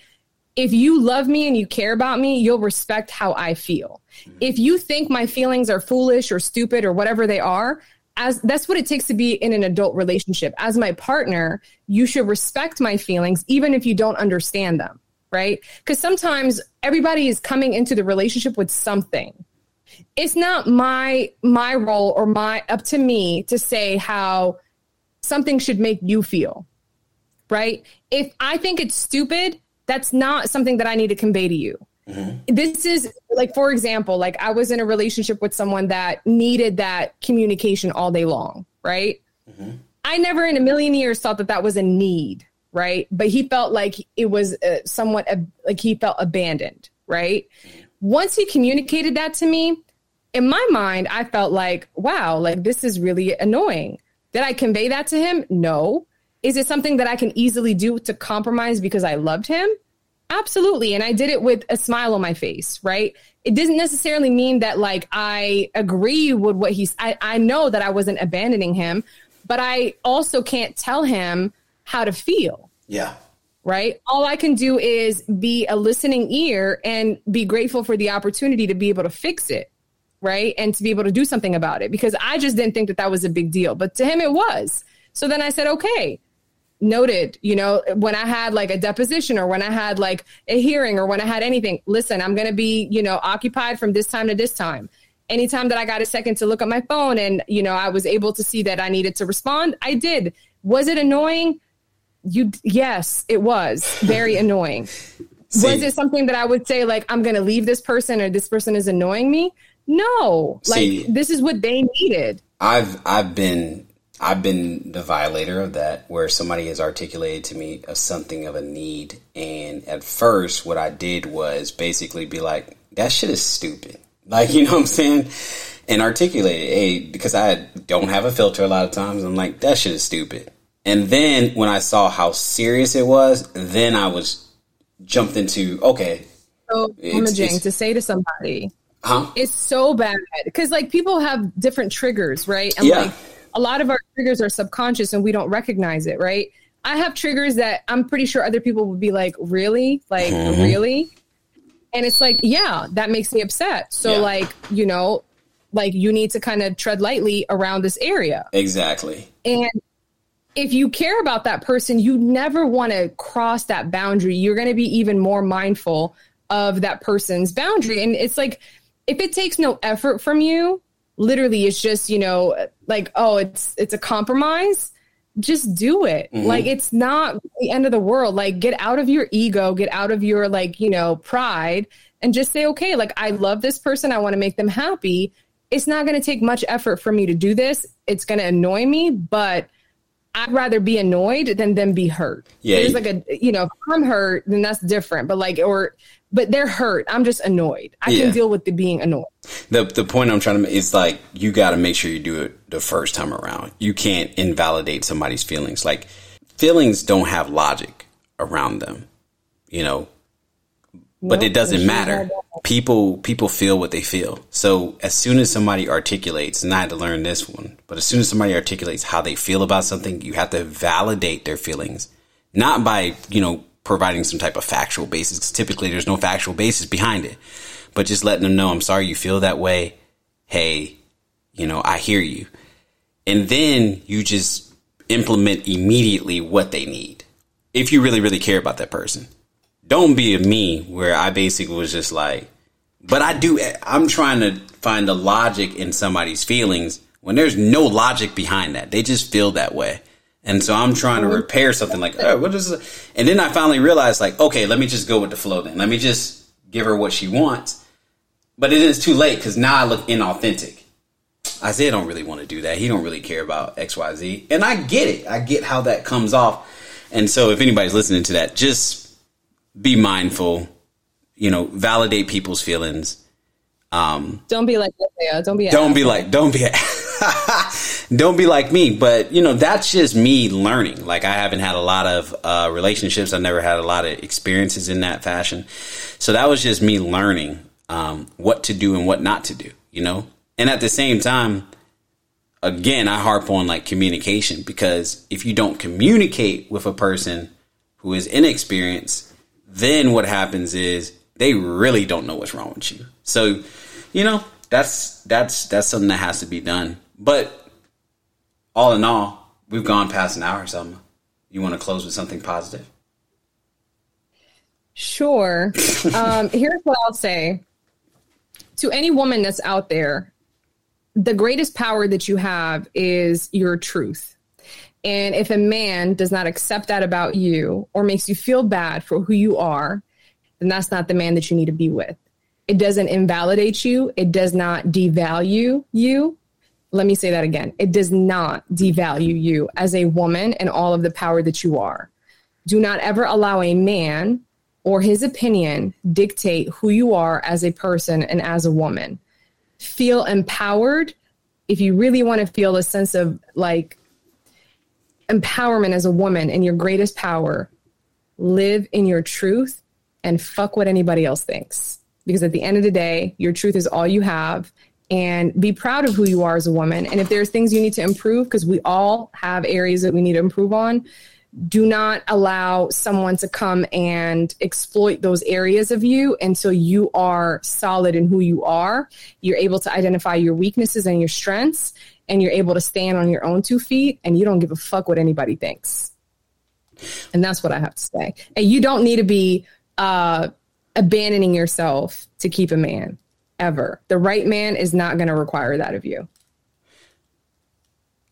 Speaker 2: If you love me and you care about me, you'll respect how I feel. If you think my feelings are foolish or stupid or whatever they are, as that's what it takes to be in an adult relationship. As my partner, you should respect my feelings even if you don't understand them, right? Cuz sometimes everybody is coming into the relationship with something. It's not my my role or my up to me to say how something should make you feel, right? If I think it's stupid, that's not something that I need to convey to you. Mm-hmm. This is like, for example, like I was in a relationship with someone that needed that communication all day long, right? Mm-hmm. I never in a million years thought that that was a need, right? But he felt like it was uh, somewhat uh, like he felt abandoned, right? Mm-hmm. Once he communicated that to me, in my mind, I felt like, wow, like this is really annoying. Did I convey that to him? No. Is it something that I can easily do to compromise because I loved him? Absolutely. And I did it with a smile on my face, right? It doesn't necessarily mean that like I agree with what he's, I, I know that I wasn't abandoning him, but I also can't tell him how to feel.
Speaker 1: Yeah.
Speaker 2: Right. All I can do is be a listening ear and be grateful for the opportunity to be able to fix it right? And to be able to do something about it because I just didn't think that that was a big deal. But to him, it was. So then I said, okay, noted. You know, when I had like a deposition or when I had like a hearing or when I had anything, listen, I'm going to be, you know, occupied from this time to this time. Anytime that I got a second to look at my phone and, you know, I was able to see that I needed to respond, I did. Was it annoying? You, yes, it was very annoying. See, was it something that I would say like I'm going to leave this person or this person is annoying me? No, See, like this is what they needed.
Speaker 1: I've I've been I've been the violator of that, where somebody has articulated to me a, something of a need, and at first, what I did was basically be like, "That shit is stupid. Like, you know what I'm saying? And articulate it. Hey, because I don't have a filter a lot of times. I'm like, that shit is stupid. And then when I saw how serious it was, then I was jumped into, okay.
Speaker 2: So imaging to say to somebody,
Speaker 1: huh?
Speaker 2: it's so bad. Because like people have different triggers, right? And
Speaker 1: Yeah.
Speaker 2: like a lot of our triggers are subconscious and we don't recognize it, right? I have triggers that I'm pretty sure other people would be like, really? Like,
Speaker 1: Mm-hmm.
Speaker 2: really? And it's like, yeah, that makes me upset. So,
Speaker 1: Yeah.
Speaker 2: like, you know, like you need to kind of tread lightly around this area.
Speaker 1: Exactly.
Speaker 2: And if you care about that person, you never want to cross that boundary. You're going to be even more mindful of that person's boundary. And it's like, if it takes no effort from you, literally, it's just, you know, like, oh, it's, it's a compromise. Just do it. Mm-hmm. Like, it's not the end of the world. Like, get out of your ego, get out of your, like, you know, pride and just say, okay, like, I love this person. I want to make them happy. It's not going to take much effort for me to do this. It's going to annoy me, but I'd rather be annoyed than them be hurt.
Speaker 1: Yeah,
Speaker 2: There's like a, you know, if I'm hurt, then that's different. But like, or, but they're hurt. I'm just annoyed. I
Speaker 1: Yeah.
Speaker 2: can deal with the being annoyed.
Speaker 1: The the point I'm trying to make is like you got to make sure you do it the first time around. You can't invalidate somebody's feelings. Like feelings don't have logic around them, you know. But it doesn't matter. People people feel what they feel. So as soon as somebody articulates, and I had to learn this one, but as soon as somebody articulates how they feel about something, you have to validate their feelings, not by you know providing some type of factual basis. typically, there's no factual basis behind it, but just letting them know, I'm sorry you feel that way. Hey, you know, I hear you, and then you just implement immediately what they need if you really really care about that person don't be a me where I basically was just like, but I do, I'm trying to find the logic in somebody's feelings when there's no logic behind that. They just feel that way. And so I'm trying to repair something like, oh, what is it? And then I finally realized, like, okay, let me just go with the flow then. Let me just give her what she wants. But it is too late because now I look inauthentic. Isaiah don't really want to do that. He don't really care about XYZ. And I get it. I get how that comes off. And so if anybody's listening to that, just be mindful, you know, validate people's feelings. Um,
Speaker 2: Don't be like Isaiah. Don't be.
Speaker 1: don't be like, don't be, don't be like me. But you know, that's just me learning. Like I haven't had a lot of uh, relationships. I never had a lot of experiences in that fashion. So that was just me learning um, what to do and what not to do. You know, and at the same time, again, I harp on like communication because if you don't communicate with a person who is inexperienced, then what happens is they really don't know what's wrong with you. So, you know, that's that's that's something that has to be done. But all in all, we've gone past an hour or something. You want to close with something positive?
Speaker 2: Sure. um, here's what I'll say to any woman that's out there the greatest power that you have is your truth. And if a man does not accept that about you or makes you feel bad for who you are, then that's not the man that you need to be with. It doesn't invalidate you, it does not devalue you. Let me say that again. It does not devalue you as a woman and all of the power that you are. Do not ever allow a man or his opinion dictate who you are as a person and as a woman. Feel empowered. If you really want to feel a sense of like empowerment as a woman and your greatest power, live in your truth and fuck what anybody else thinks. Because at the end of the day, your truth is all you have. And be proud of who you are as a woman. And if there's things you need to improve, because we all have areas that we need to improve on, do not allow someone to come and exploit those areas of you until you are solid in who you are. You're able to identify your weaknesses and your strengths, and you're able to stand on your own two feet, and you don't give a fuck what anybody thinks. And that's what I have to say. And you don't need to be uh, abandoning yourself to keep a man ever. The right man is not going to require that of you.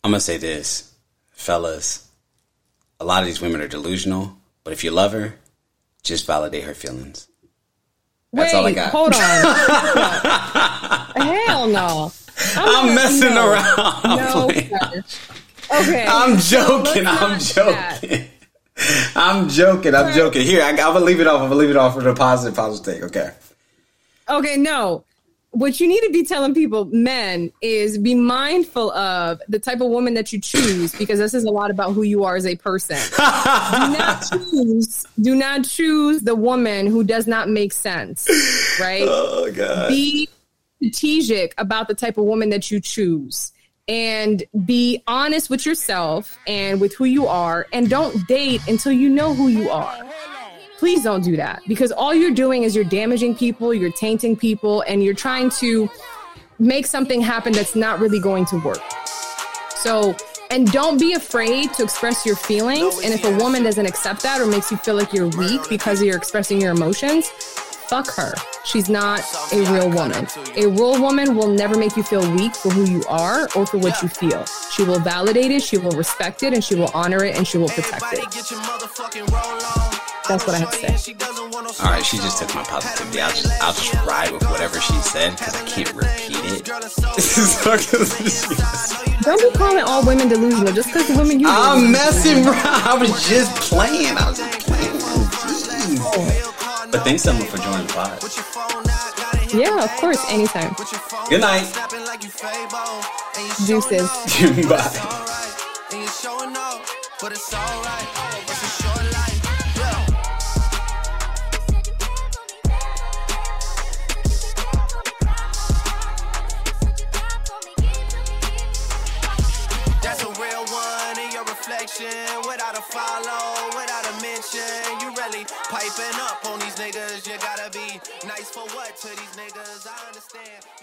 Speaker 1: I'm gonna say this, fellas. A lot of these women are delusional, but if you love her, just validate her feelings. That's
Speaker 2: Wait,
Speaker 1: all I got.
Speaker 2: hold on. Hell no.
Speaker 1: I'm
Speaker 2: not-
Speaker 1: messing
Speaker 2: no.
Speaker 1: around. I'm
Speaker 2: No. Okay.
Speaker 1: I'm joking.
Speaker 2: let's
Speaker 1: I'm
Speaker 2: not do that.
Speaker 1: joking. I'm joking. I'm joking. Here, I, I'm gonna leave it off. I'm gonna leave it off for the positive, positive take. Okay.
Speaker 2: Okay, no. What you need to be telling people, men, is be mindful of the type of woman that you choose because this is a lot about who you are as a person. do not choose. Do not choose the woman who does not make sense. Right?
Speaker 5: Oh God.
Speaker 2: Be strategic about the type of woman that you choose and be honest with yourself and with who you are and don't date until you know who you are please don't do that because all you're doing is you're damaging people you're tainting people and you're trying to make something happen that's not really going to work so and don't be afraid to express your feelings and if a woman doesn't accept that or makes you feel like you're weak because you're expressing your emotions fuck her. She's not a real woman. A real woman will never make you feel weak for who you are or for what you feel. She will validate it, she will respect it, and she will honor it, and she will protect it. That's what I have to say.
Speaker 5: All right, she just took my positivity. I'll just, I'll just ride with whatever she said because I can't repeat it.
Speaker 2: Don't be calling all women delusional just because the women you.
Speaker 5: I'm messing around. I was just playing. I was just playing. Oh, jeez. But thanks, Emma, for joining the pod.
Speaker 2: Yeah, of course, anytime.
Speaker 5: Good night.
Speaker 2: Deuces.
Speaker 5: Bye. without a follow, without a mention. You really piping up on these niggas. You gotta be nice for what to these niggas? I understand.